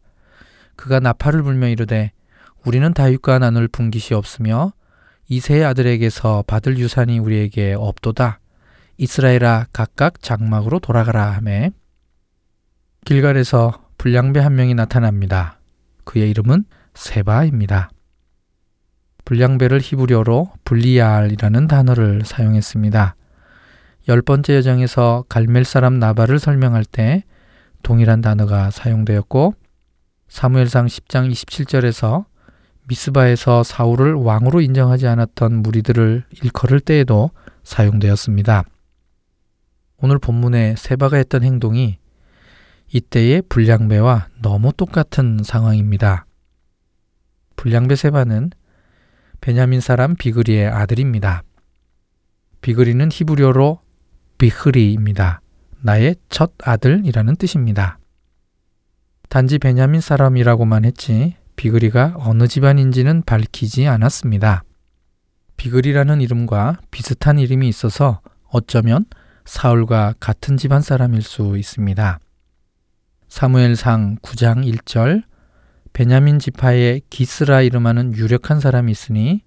그가 나팔을 불며 이르되 우리는 다윗과 나눌 분깃이 없으며 이 세 아들에게서 받을 유산이 우리에게 없도다. 이스라엘아 각각 장막으로 돌아가라 하매 길갈에서 불량배 한 명이 나타납니다. 그의 이름은 세바입니다. 불량배를 히브리어로 불리알이라는 단어를 사용했습니다. 열 번째 여정에서 갈멜 사람 나발을 설명할 때 동일한 단어가 사용되었고 사무엘상 10장 27절에서 미스바에서 사울을 왕으로 인정하지 않았던 무리들을 일컬을 때에도 사용되었습니다. 오늘 본문에 세바가 했던 행동이 이때의 불량배와 너무 똑같은 상황입니다. 불량배 세바는 베냐민 사람 비그리의 아들입니다. 비그리는 히브리어로 비흐리입니다. 나의 첫 아들이라는 뜻입니다. 단지 베냐민 사람이라고만 했지 비그리가 어느 집안인지는 밝히지 않았습니다. 비그리라는 이름과 비슷한 이름이 있어서 어쩌면 사울과 같은 집안 사람일 수 있습니다. 사무엘상 9장 1절 베냐민 지파의 기스라 이름하는 유력한 사람이 있으니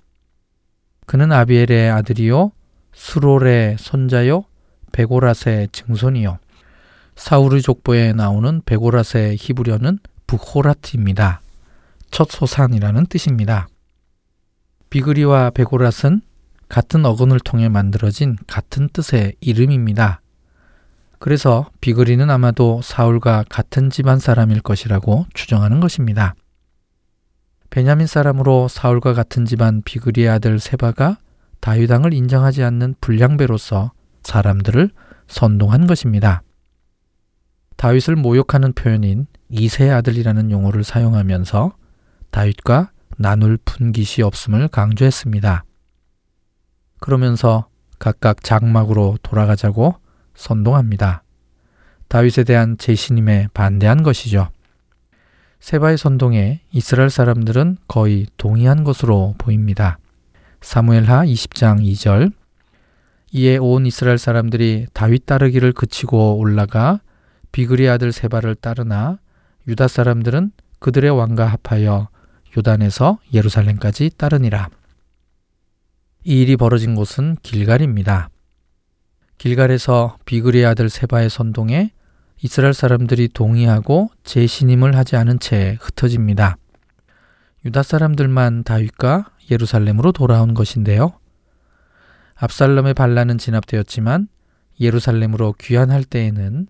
그는 아비엘의 아들이요 수롤의 손자요 베고라스의 증손이요 사울의 족보에 나오는 베고라스의 히브리어는 부호라트입니다. 첫 소산이라는 뜻입니다. 비그리와 베고랏은 같은 어근을 통해 만들어진 같은 뜻의 이름입니다. 그래서 비그리는 아마도 사울과 같은 집안 사람일 것이라고 추정하는 것입니다. 베냐민 사람으로 사울과 같은 집안 비그리의 아들 세바가 다윗왕을 인정하지 않는 불량배로서 사람들을 선동한 것입니다. 다윗을 모욕하는 표현인 이세 아들이라는 용어를 사용하면서 다윗과 나눌 분깃이 없음을 강조했습니다. 그러면서 각각 장막으로 돌아가자고 선동합니다. 다윗에 대한 재신임에 반대한 것이죠. 세바의 선동에 이스라엘 사람들은 거의 동의한 것으로 보입니다. 사무엘하 20장 2절 이에 온 이스라엘 사람들이 다윗 따르기를 그치고 올라가 비그리 아들 세바를 따르나 유다 사람들은 그들의 왕과 합하여 요단에서 예루살렘까지 따르니라. 이 일이 벌어진 곳은 길갈입니다. 길갈에서 비그리의 아들 세바의 선동에 이스라엘 사람들이 동의하고 재신임을 하지 않은 채 흩어집니다. 유다 사람들만 다윗과 예루살렘으로 돌아온 것인데요. 압살롬의 반란은 진압되었지만 예루살렘으로 귀환할 때에는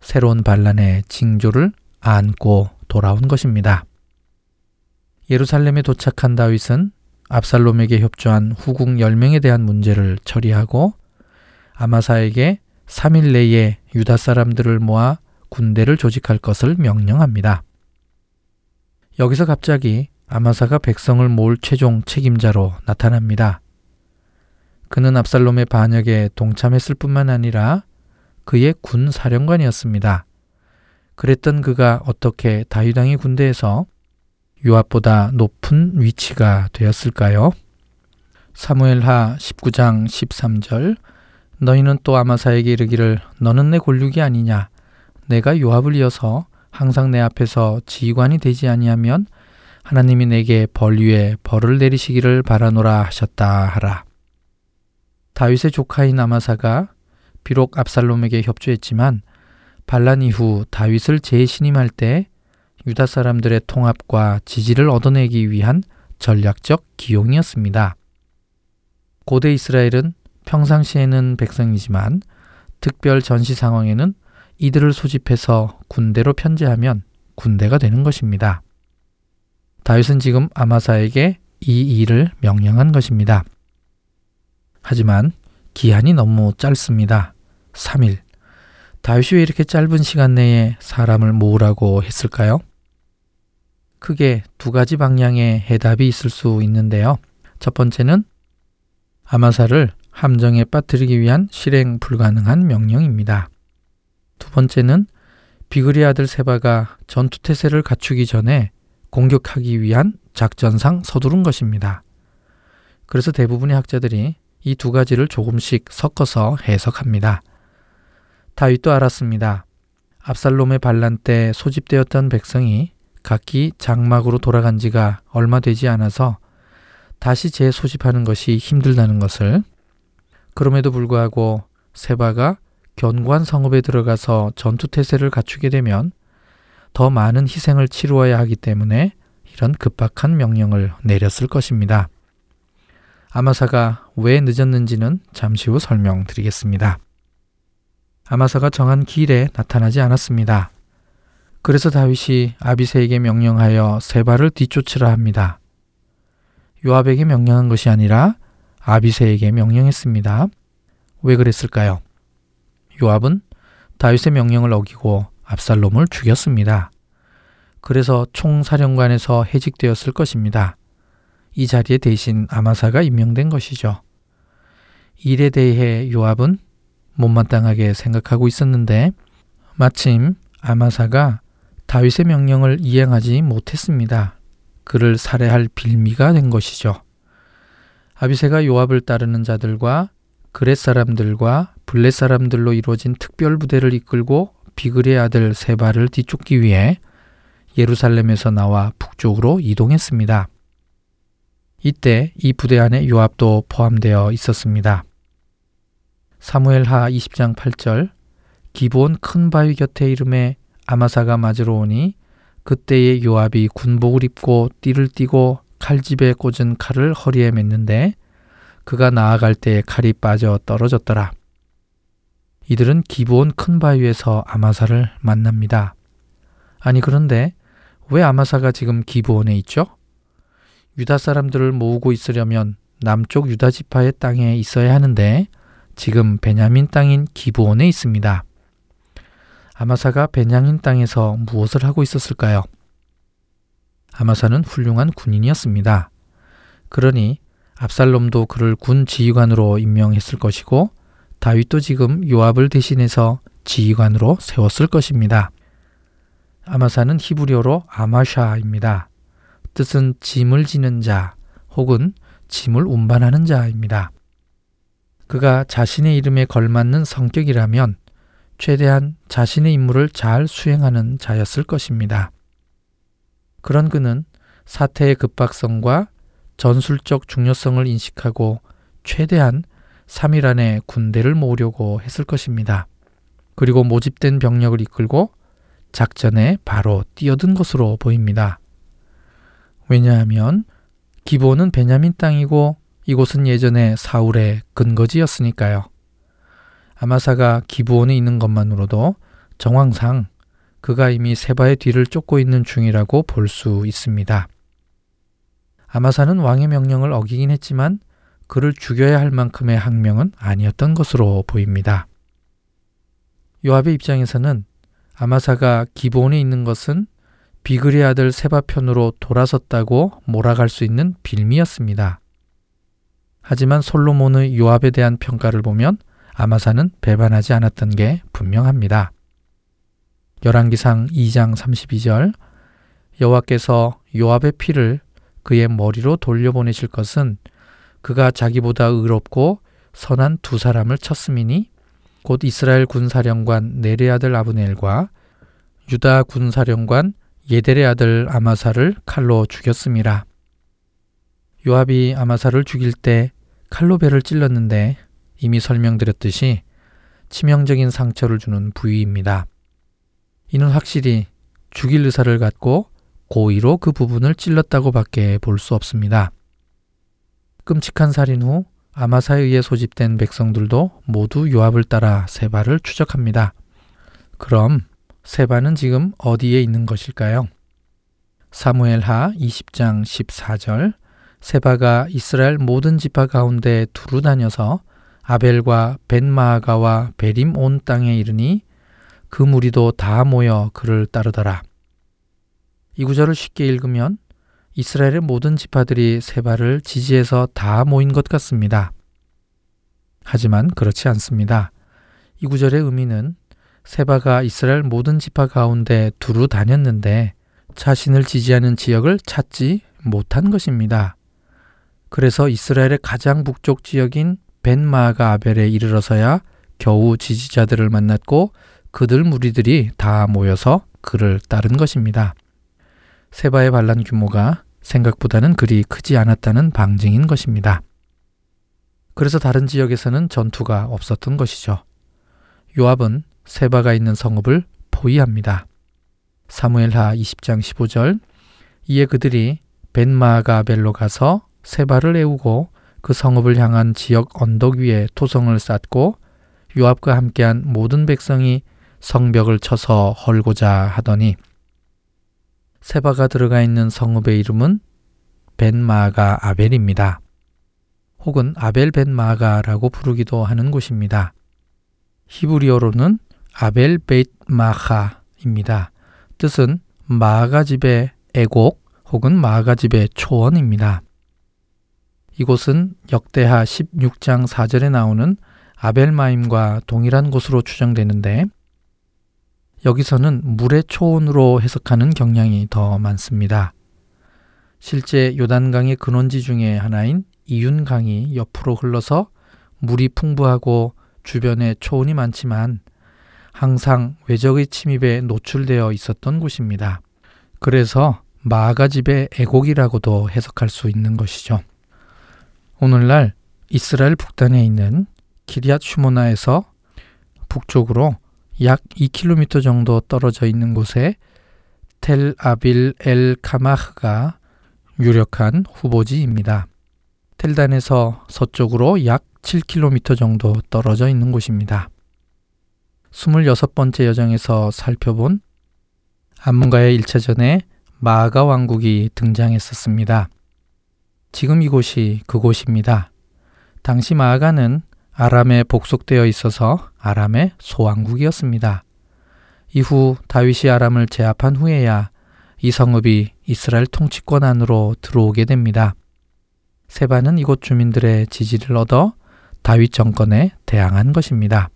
새로운 반란의 징조를 안고 돌아온 것입니다. 예루살렘에 도착한 다윗은 압살롬에게 협조한 후궁 10명에 대한 문제를 처리하고 아마사에게 3일 내에 유다 사람들을 모아 군대를 조직할 것을 명령합니다. 여기서 갑자기 아마사가 백성을 모을 최종 책임자로 나타납니다. 그는 압살롬의 반역에 동참했을 뿐만 아니라 그의 군 사령관이었습니다. 그랬던 그가 어떻게 다윗왕의 군대에서 요압보다 높은 위치가 되었을까요? 사무엘하 19장 13절 너희는 또 아마사에게 이르기를 너는 내 골육이 아니냐 내가 요압을 이어서 항상 내 앞에서 지휘관이 되지 아니하면 하나님이 내게 벌 위에 벌을 내리시기를 바라노라 하셨다 하라. 다윗의 조카인 아마사가 비록 압살롬에게 협조했지만 반란 이후 다윗을 재신임할 때 유다 사람들의 통합과 지지를 얻어내기 위한 전략적 기용이었습니다. 고대 이스라엘은 평상시에는 백성이지만 특별 전시 상황에는 이들을 소집해서 군대로 편제하면 군대가 되는 것입니다. 다윗은 지금 아마사에게 이 일을 명령한 것입니다. 하지만 기한이 너무 짧습니다. 3일. 다윗이 왜 이렇게 짧은 시간 내에 사람을 모으라고 했을까요? 크게 두 가지 방향의 해답이 있을 수 있는데요. 첫 번째는 아마사를 함정에 빠뜨리기 위한 실행 불가능한 명령입니다. 두 번째는 비그리 아들 세바가 전투 태세를 갖추기 전에 공격하기 위한 작전상 서두른 것입니다. 그래서 대부분의 학자들이 이 두 가지를 조금씩 섞어서 해석합니다. 다윗도 알았습니다. 압살롬의 반란 때 소집되었던 백성이 각기 장막으로 돌아간 지가 얼마 되지 않아서 다시 재소집하는 것이 힘들다는 것을 그럼에도 불구하고 세바가 견고한 성읍에 들어가서 전투 태세를 갖추게 되면 더 많은 희생을 치루어야 하기 때문에 이런 급박한 명령을 내렸을 것입니다. 아마사가 왜 늦었는지는 잠시 후 설명드리겠습니다. 아마사가 정한 길에 나타나지 않았습니다. 그래서 다윗이 아비세에게 명령하여 세바를 뒤쫓으라 합니다. 요압에게 명령한 것이 아니라 아비세에게 명령했습니다. 왜 그랬을까요? 요압은 다윗의 명령을 어기고 압살롬을 죽였습니다. 그래서 총사령관에서 해직되었을 것입니다. 이 자리에 대신 아마사가 임명된 것이죠. 일에 대해 요압은 못마땅하게 생각하고 있었는데 마침 아마사가 다윗의 명령을 이행하지 못했습니다. 그를 살해할 빌미가 된 것이죠. 아비세가 요압을 따르는 자들과 그렛 사람들과 블렛 사람들로 이루어진 특별 부대를 이끌고 비글의 아들 세바를 뒤쫓기 위해 예루살렘에서 나와 북쪽으로 이동했습니다. 이때 이 부대 안에 요압도 포함되어 있었습니다. 사무엘하 20장 8절 기본 큰 바위 곁에 이름에 아마사가 맞으러 오니 그때에 요압이 군복을 입고 띠를 띠고 칼집에 꽂은 칼을 허리에 맸는데 그가 나아갈 때에 칼이 빠져 떨어졌더라. 이들은 기본 큰 바위에서 아마사를 만납니다. 아니 그런데 왜 아마사가 지금 기브온에 있죠? 유다 사람들을 모으고 있으려면 남쪽 유다 지파의 땅에 있어야 하는데 지금 베냐민 땅인 기브온에 있습니다. 아마사가 베냐민 땅에서 무엇을 하고 있었을까요? 아마사는 훌륭한 군인이었습니다. 그러니 압살롬도 그를 군 지휘관으로 임명했을 것이고 다윗도 지금 요압을 대신해서 지휘관으로 세웠을 것입니다. 아마사는 히브리어로 아마샤입니다. 뜻은 짐을 지는 자 혹은 짐을 운반하는 자입니다. 그가 자신의 이름에 걸맞는 성격이라면 최대한 자신의 임무를 잘 수행하는 자였을 것입니다. 그런 그는 사태의 급박성과 전술적 중요성을 인식하고 최대한 3일 안에 군대를 모으려고 했을 것입니다. 그리고 모집된 병력을 이끌고 작전에 바로 뛰어든 것으로 보입니다. 왜냐하면 기본은 베냐민 땅이고 이곳은 예전에 사울의 근거지였으니까요. 아마사가 기부원에 있는 것만으로도 정황상 그가 이미 세바의 뒤를 쫓고 있는 중이라고 볼 수 있습니다. 아마사는 왕의 명령을 어기긴 했지만 그를 죽여야 할 만큼의 항명은 아니었던 것으로 보입니다. 요압의 입장에서는 아마사가 기본에 있는 것은 비그리 아들 세바 편으로 돌아섰다고 몰아갈 수 있는 빌미였습니다. 하지만 솔로몬의 요압에 대한 평가를 보면 아마사는 배반하지 않았던 게 분명합니다. 열왕기상 2장 32절 여호와께서 요압의 피를 그의 머리로 돌려보내실 것은 그가 자기보다 의롭고 선한 두 사람을 쳤음이니 곧 이스라엘 군사령관 네레 아들 아브넬과 유다 군사령관 예델의 아들 아마사를 칼로 죽였습니다. 요압이 아마사를 죽일 때 칼로 배를 찔렀는데 이미 설명드렸듯이 치명적인 상처를 주는 부위입니다. 이는 확실히 죽일 의사를 갖고 고의로 그 부분을 찔렀다고 밖에 볼 수 없습니다. 끔찍한 살인 후 아마사에 의해 소집된 백성들도 모두 요압을 따라 세바를 추적합니다. 그럼 세바는 지금 어디에 있는 것일까요? 사무엘하 20장 14절 세바가 이스라엘 모든 지파 가운데 두루 다녀서 아벨과 벤마아가와 베림 온 땅에 이르니 그 무리도 다 모여 그를 따르더라. 이 구절을 쉽게 읽으면 이스라엘의 모든 지파들이 세바를 지지해서 다 모인 것 같습니다. 하지만 그렇지 않습니다. 이 구절의 의미는 세바가 이스라엘 모든 지파 가운데 두루 다녔는데 자신을 지지하는 지역을 찾지 못한 것입니다. 그래서 이스라엘의 가장 북쪽 지역인 벤마가 아벨에 이르러서야 겨우 지지자들을 만났고 그들 무리들이 다 모여서 그를 따른 것입니다. 세바의 반란 규모가 생각보다는 그리 크지 않았다는 방증인 것입니다. 그래서 다른 지역에서는 전투가 없었던 것이죠. 요압은 세바가 있는 성읍을 포위합니다. 사무엘하 20장 15절 이에 그들이 벤마가벨로 가서 세바를 애우고 그 성읍을 향한 지역 언덕 위에 토성을 쌓고 요압과 함께한 모든 백성이 성벽을 쳐서 헐고자 하더니 세바가 들어가 있는 성읍의 이름은 벧마아가 아벨입니다. 혹은 아벨 벧마아가라고 부르기도 하는 곳입니다. 히브리어로는 아벨 베이트 마아카입니다. 뜻은 마아가 집의 애곡 혹은 마아가 집의 초원입니다. 이곳은 역대하 16장 4절에 나오는 아벨마임과 동일한 곳으로 추정되는데 여기서는 물의 초원으로 해석하는 경향이 더 많습니다. 실제 요단강의 근원지 중에 하나인 이윤강이 옆으로 흘러서 물이 풍부하고 주변에 초원이 많지만 항상 외적의 침입에 노출되어 있었던 곳입니다. 그래서 마가집의 애곡이라고도 해석할 수 있는 것이죠. 오늘날 이스라엘 북단에 있는 기리앗 슈모나에서 북쪽으로 약 2km 정도 떨어져 있는 곳에 텔 아빌 엘 카마흐가 유력한 후보지입니다. 텔단에서 서쪽으로 약 7km 정도 떨어져 있는 곳입니다. 26번째 여정에서 살펴본 암문가의 1차전에 마가 왕국이 등장했었습니다. 지금 이곳이 그곳입니다. 당시 마아가는 아람에 복속되어 있어서 아람의 소왕국이었습니다. 이후 다윗이 아람을 제압한 후에야 이 성읍이 이스라엘 통치권 안으로 들어오게 됩니다. 세바는 이곳 주민들의 지지를 얻어 다윗 정권에 대항한 것입니다.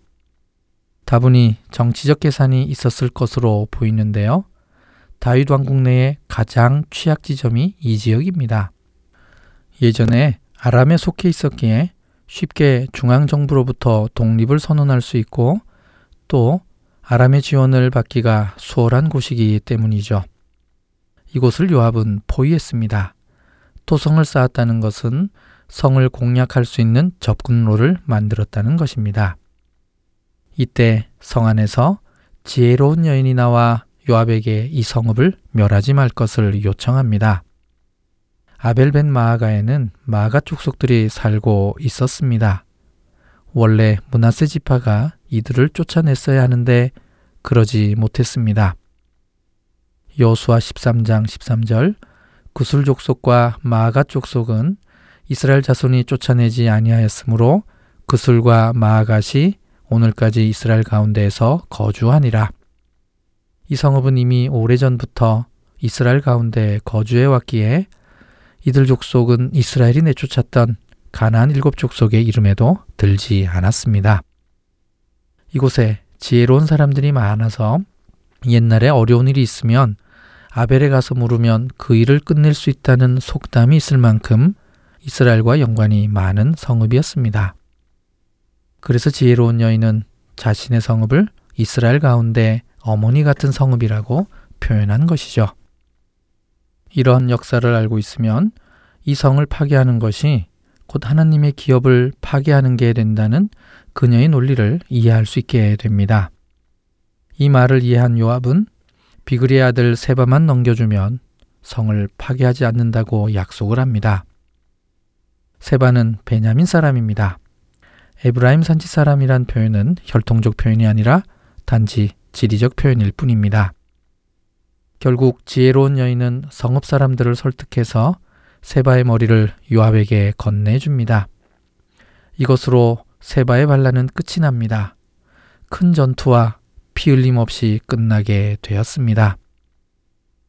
다분히 정치적 계산이 있었을 것으로 보이는데요. 다윗 왕국 내의 가장 취약 지점이 이 지역입니다. 예전에 아람에 속해 있었기에 쉽게 중앙정부로부터 독립을 선언할 수 있고 또 아람의 지원을 받기가 수월한 곳이기 때문이죠. 이곳을 요압은 포위했습니다. 토성을 쌓았다는 것은 성을 공략할 수 있는 접근로를 만들었다는 것입니다. 이때 성 안에서 지혜로운 여인이 나와 요압에게 이 성읍을 멸하지 말 것을 요청합니다. 아벨벤 마아가에는 마아가 족속들이 살고 있었습니다. 원래 문하세 지파가 이들을 쫓아냈어야 하는데 그러지 못했습니다. 여수와 13장 13절 구술 족속과 마아가 족속은 이스라엘 자손이 쫓아내지 아니하였으므로 그술과 마아갓이 오늘까지 이스라엘 가운데에서 거주하니라. 이 성읍은 이미 오래전부터 이스라엘 가운데 거주해 왔기에 이들 족속은 이스라엘이 내쫓았던 가나안 일곱 족속의 이름에도 들지 않았습니다. 이곳에 지혜로운 사람들이 많아서 옛날에 어려운 일이 있으면 아벨에 가서 물으면 그 일을 끝낼 수 있다는 속담이 있을 만큼 이스라엘과 연관이 많은 성읍이었습니다. 그래서 지혜로운 여인은 자신의 성읍을 이스라엘 가운데 어머니 같은 성읍이라고 표현한 것이죠. 이런 역사를 알고 있으면 이 성을 파괴하는 것이 곧 하나님의 기업을 파괴하는 게 된다는 그녀의 논리를 이해할 수 있게 됩니다. 이 말을 이해한 요압은 비그리의 아들 세바만 넘겨주면 성을 파괴하지 않는다고 약속을 합니다. 세바는 베냐민 사람입니다. 에브라임 산지 사람이란 표현은 혈통적 표현이 아니라 단지 지리적 표현일 뿐입니다. 결국 지혜로운 여인은 성읍 사람들을 설득해서 세바의 머리를 요압에게 건네줍니다. 이것으로 세바의 반란은 끝이 납니다. 큰 전투와 피 흘림 없이 끝나게 되었습니다.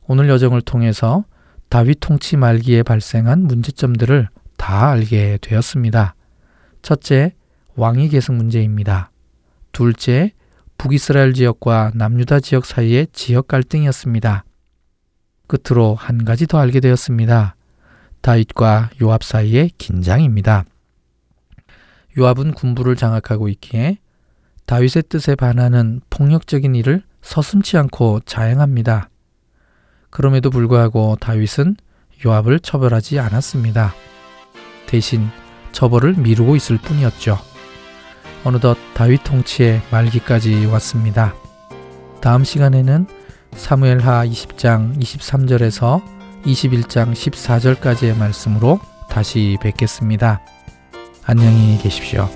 오늘 여정을 통해서 다윗 통치 말기에 발생한 문제점들을 다 알게 되었습니다. 첫째, 왕위 계승 문제입니다. 둘째, 북이스라엘 지역과 남유다 지역 사이의 지역 갈등이었습니다. 끝으로 한 가지 더 알게 되었습니다. 다윗과 요압 사이의 긴장입니다. 요압은 군부를 장악하고 있기에 다윗의 뜻에 반하는 폭력적인 일을 서슴치 않고 자행합니다. 그럼에도 불구하고 다윗은 요압을 처벌하지 않았습니다. 대신 처벌을 미루고 있을 뿐이었죠. 어느덧 다윗 통치의 말기까지 왔습니다. 다음 시간에는 사무엘하 20장 23절에서 21장 14절까지의 말씀으로 다시 뵙겠습니다. 안녕히 계십시오.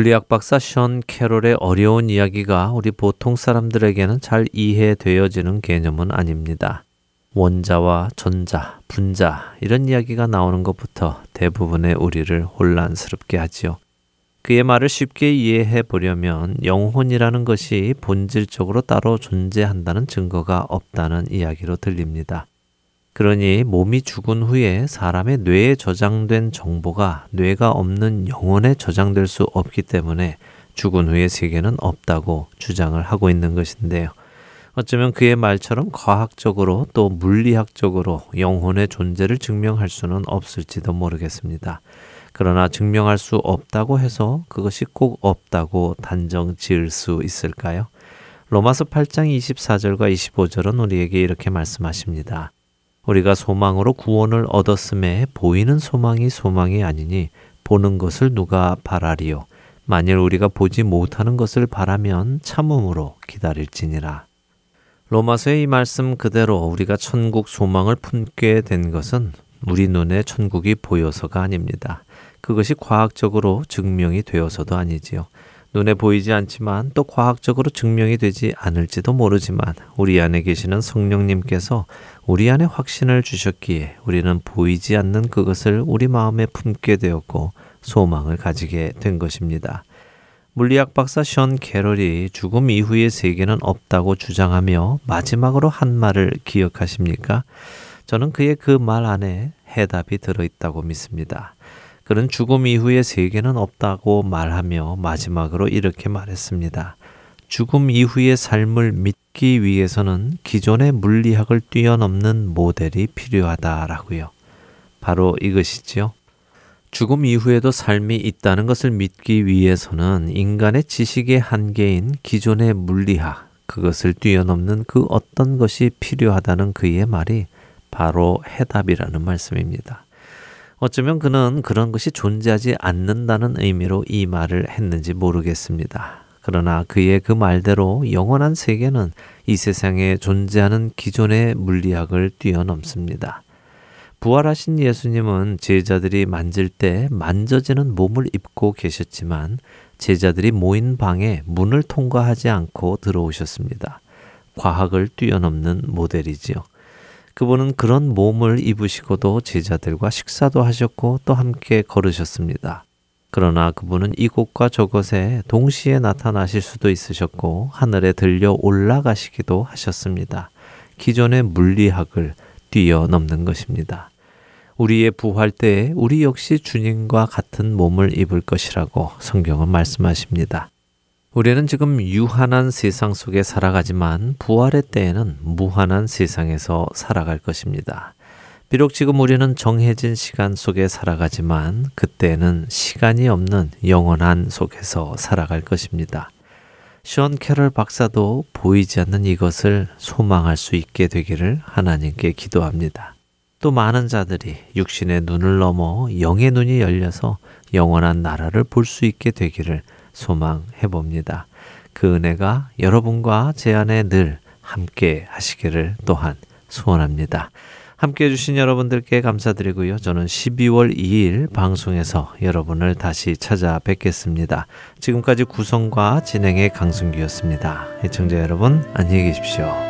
물리학 박사 션 캐롤의 어려운 이야기가 우리 보통 사람들에게는 잘 이해되어지는 개념은 아닙니다. 원자와 전자, 분자 이런 이야기가 나오는 것부터 대부분의 우리를 혼란스럽게 하지요. 그의 말을 쉽게 이해해 보려면 영혼이라는 것이 본질적으로 따로 존재한다는 증거가 없다는 이야기로 들립니다. 그러니 몸이 죽은 후에 사람의 뇌에 저장된 정보가 뇌가 없는 영혼에 저장될 수 없기 때문에 죽은 후의 세계는 없다고 주장을 하고 있는 것인데요. 어쩌면 그의 말처럼 과학적으로 또 물리학적으로 영혼의 존재를 증명할 수는 없을지도 모르겠습니다. 그러나 증명할 수 없다고 해서 그것이 꼭 없다고 단정 지을 수 있을까요? 로마서 8장 24절과 25절은 우리에게 이렇게 말씀하십니다. 우리가 소망으로 구원을 얻었음에 보이는 소망이 소망이 아니니 보는 것을 누가 바라리요. 만일 우리가 보지 못하는 것을 바라면 참음으로 기다릴지니라. 로마서의 이 말씀 그대로 우리가 천국 소망을 품게 된 것은 우리 눈에 천국이 보여서가 아닙니다. 그것이 과학적으로 증명이 되어서도 아니지요. 눈에 보이지 않지만 또 과학적으로 증명이 되지 않을지도 모르지만 우리 안에 계시는 성령님께서 우리 안에 확신을 주셨기에 우리는 보이지 않는 그것을 우리 마음에 품게 되었고 소망을 가지게 된 것입니다. 물리학 박사 션 캐럴이 죽음 이후의 세계는 없다고 주장하며 마지막으로 한 말을 기억하십니까? 저는 그의 그 말 안에 해답이 들어있다고 믿습니다. 그는 죽음 이후의 세계는 없다고 말하며 마지막으로 이렇게 말했습니다. 죽음 이후의 삶을 믿기 위해서는 기존의 물리학을 뛰어넘는 모델이 필요하다라고요. 바로 이것이지요. 죽음 이후에도 삶이 있다는 것을 믿기 위해서는 인간의 지식의 한계인 기존의 물리학, 그것을 뛰어넘는 그 어떤 것이 필요하다는 그의 말이 바로 해답이라는 말씀입니다. 어쩌면 그는 그런 것이 존재하지 않는다는 의미로 이 말을 했는지 모르겠습니다. 그러나 그의 그 말대로 영원한 세계는 이 세상에 존재하는 기존의 물리학을 뛰어넘습니다. 부활하신 예수님은 제자들이 만질 때 만져지는 몸을 입고 계셨지만 제자들이 모인 방에 문을 통과하지 않고 들어오셨습니다. 과학을 뛰어넘는 모델이지요. 그분은 그런 몸을 입으시고도 제자들과 식사도 하셨고 또 함께 걸으셨습니다. 그러나 그분은 이곳과 저곳에 동시에 나타나실 수도 있으셨고 하늘에 들려 올라가시기도 하셨습니다. 기존의 물리학을 뛰어넘는 것입니다. 우리의 부활 때에 우리 역시 주님과 같은 몸을 입을 것이라고 성경은 말씀하십니다. 우리는 지금 유한한 세상 속에 살아가지만 부활의 때에는 무한한 세상에서 살아갈 것입니다. 비록 지금 우리는 정해진 시간 속에 살아가지만 그때는 시간이 없는 영원한 속에서 살아갈 것입니다. 션 캐럴 박사도 보이지 않는 이것을 소망할 수 있게 되기를 하나님께 기도합니다. 또 많은 자들이 육신의 눈을 넘어 영의 눈이 열려서 영원한 나라를 볼 수 있게 되기를 소망해 봅니다. 그 은혜가 여러분과 제 안에 늘 함께 하시기를 또한 소원합니다. 함께 해주신 여러분들께 감사드리고요. 저는 12월 2일 방송에서 여러분을 다시 찾아뵙겠습니다. 지금까지 구성과 진행의 강승규였습니다. 애청자 여러분, 안녕히 계십시오.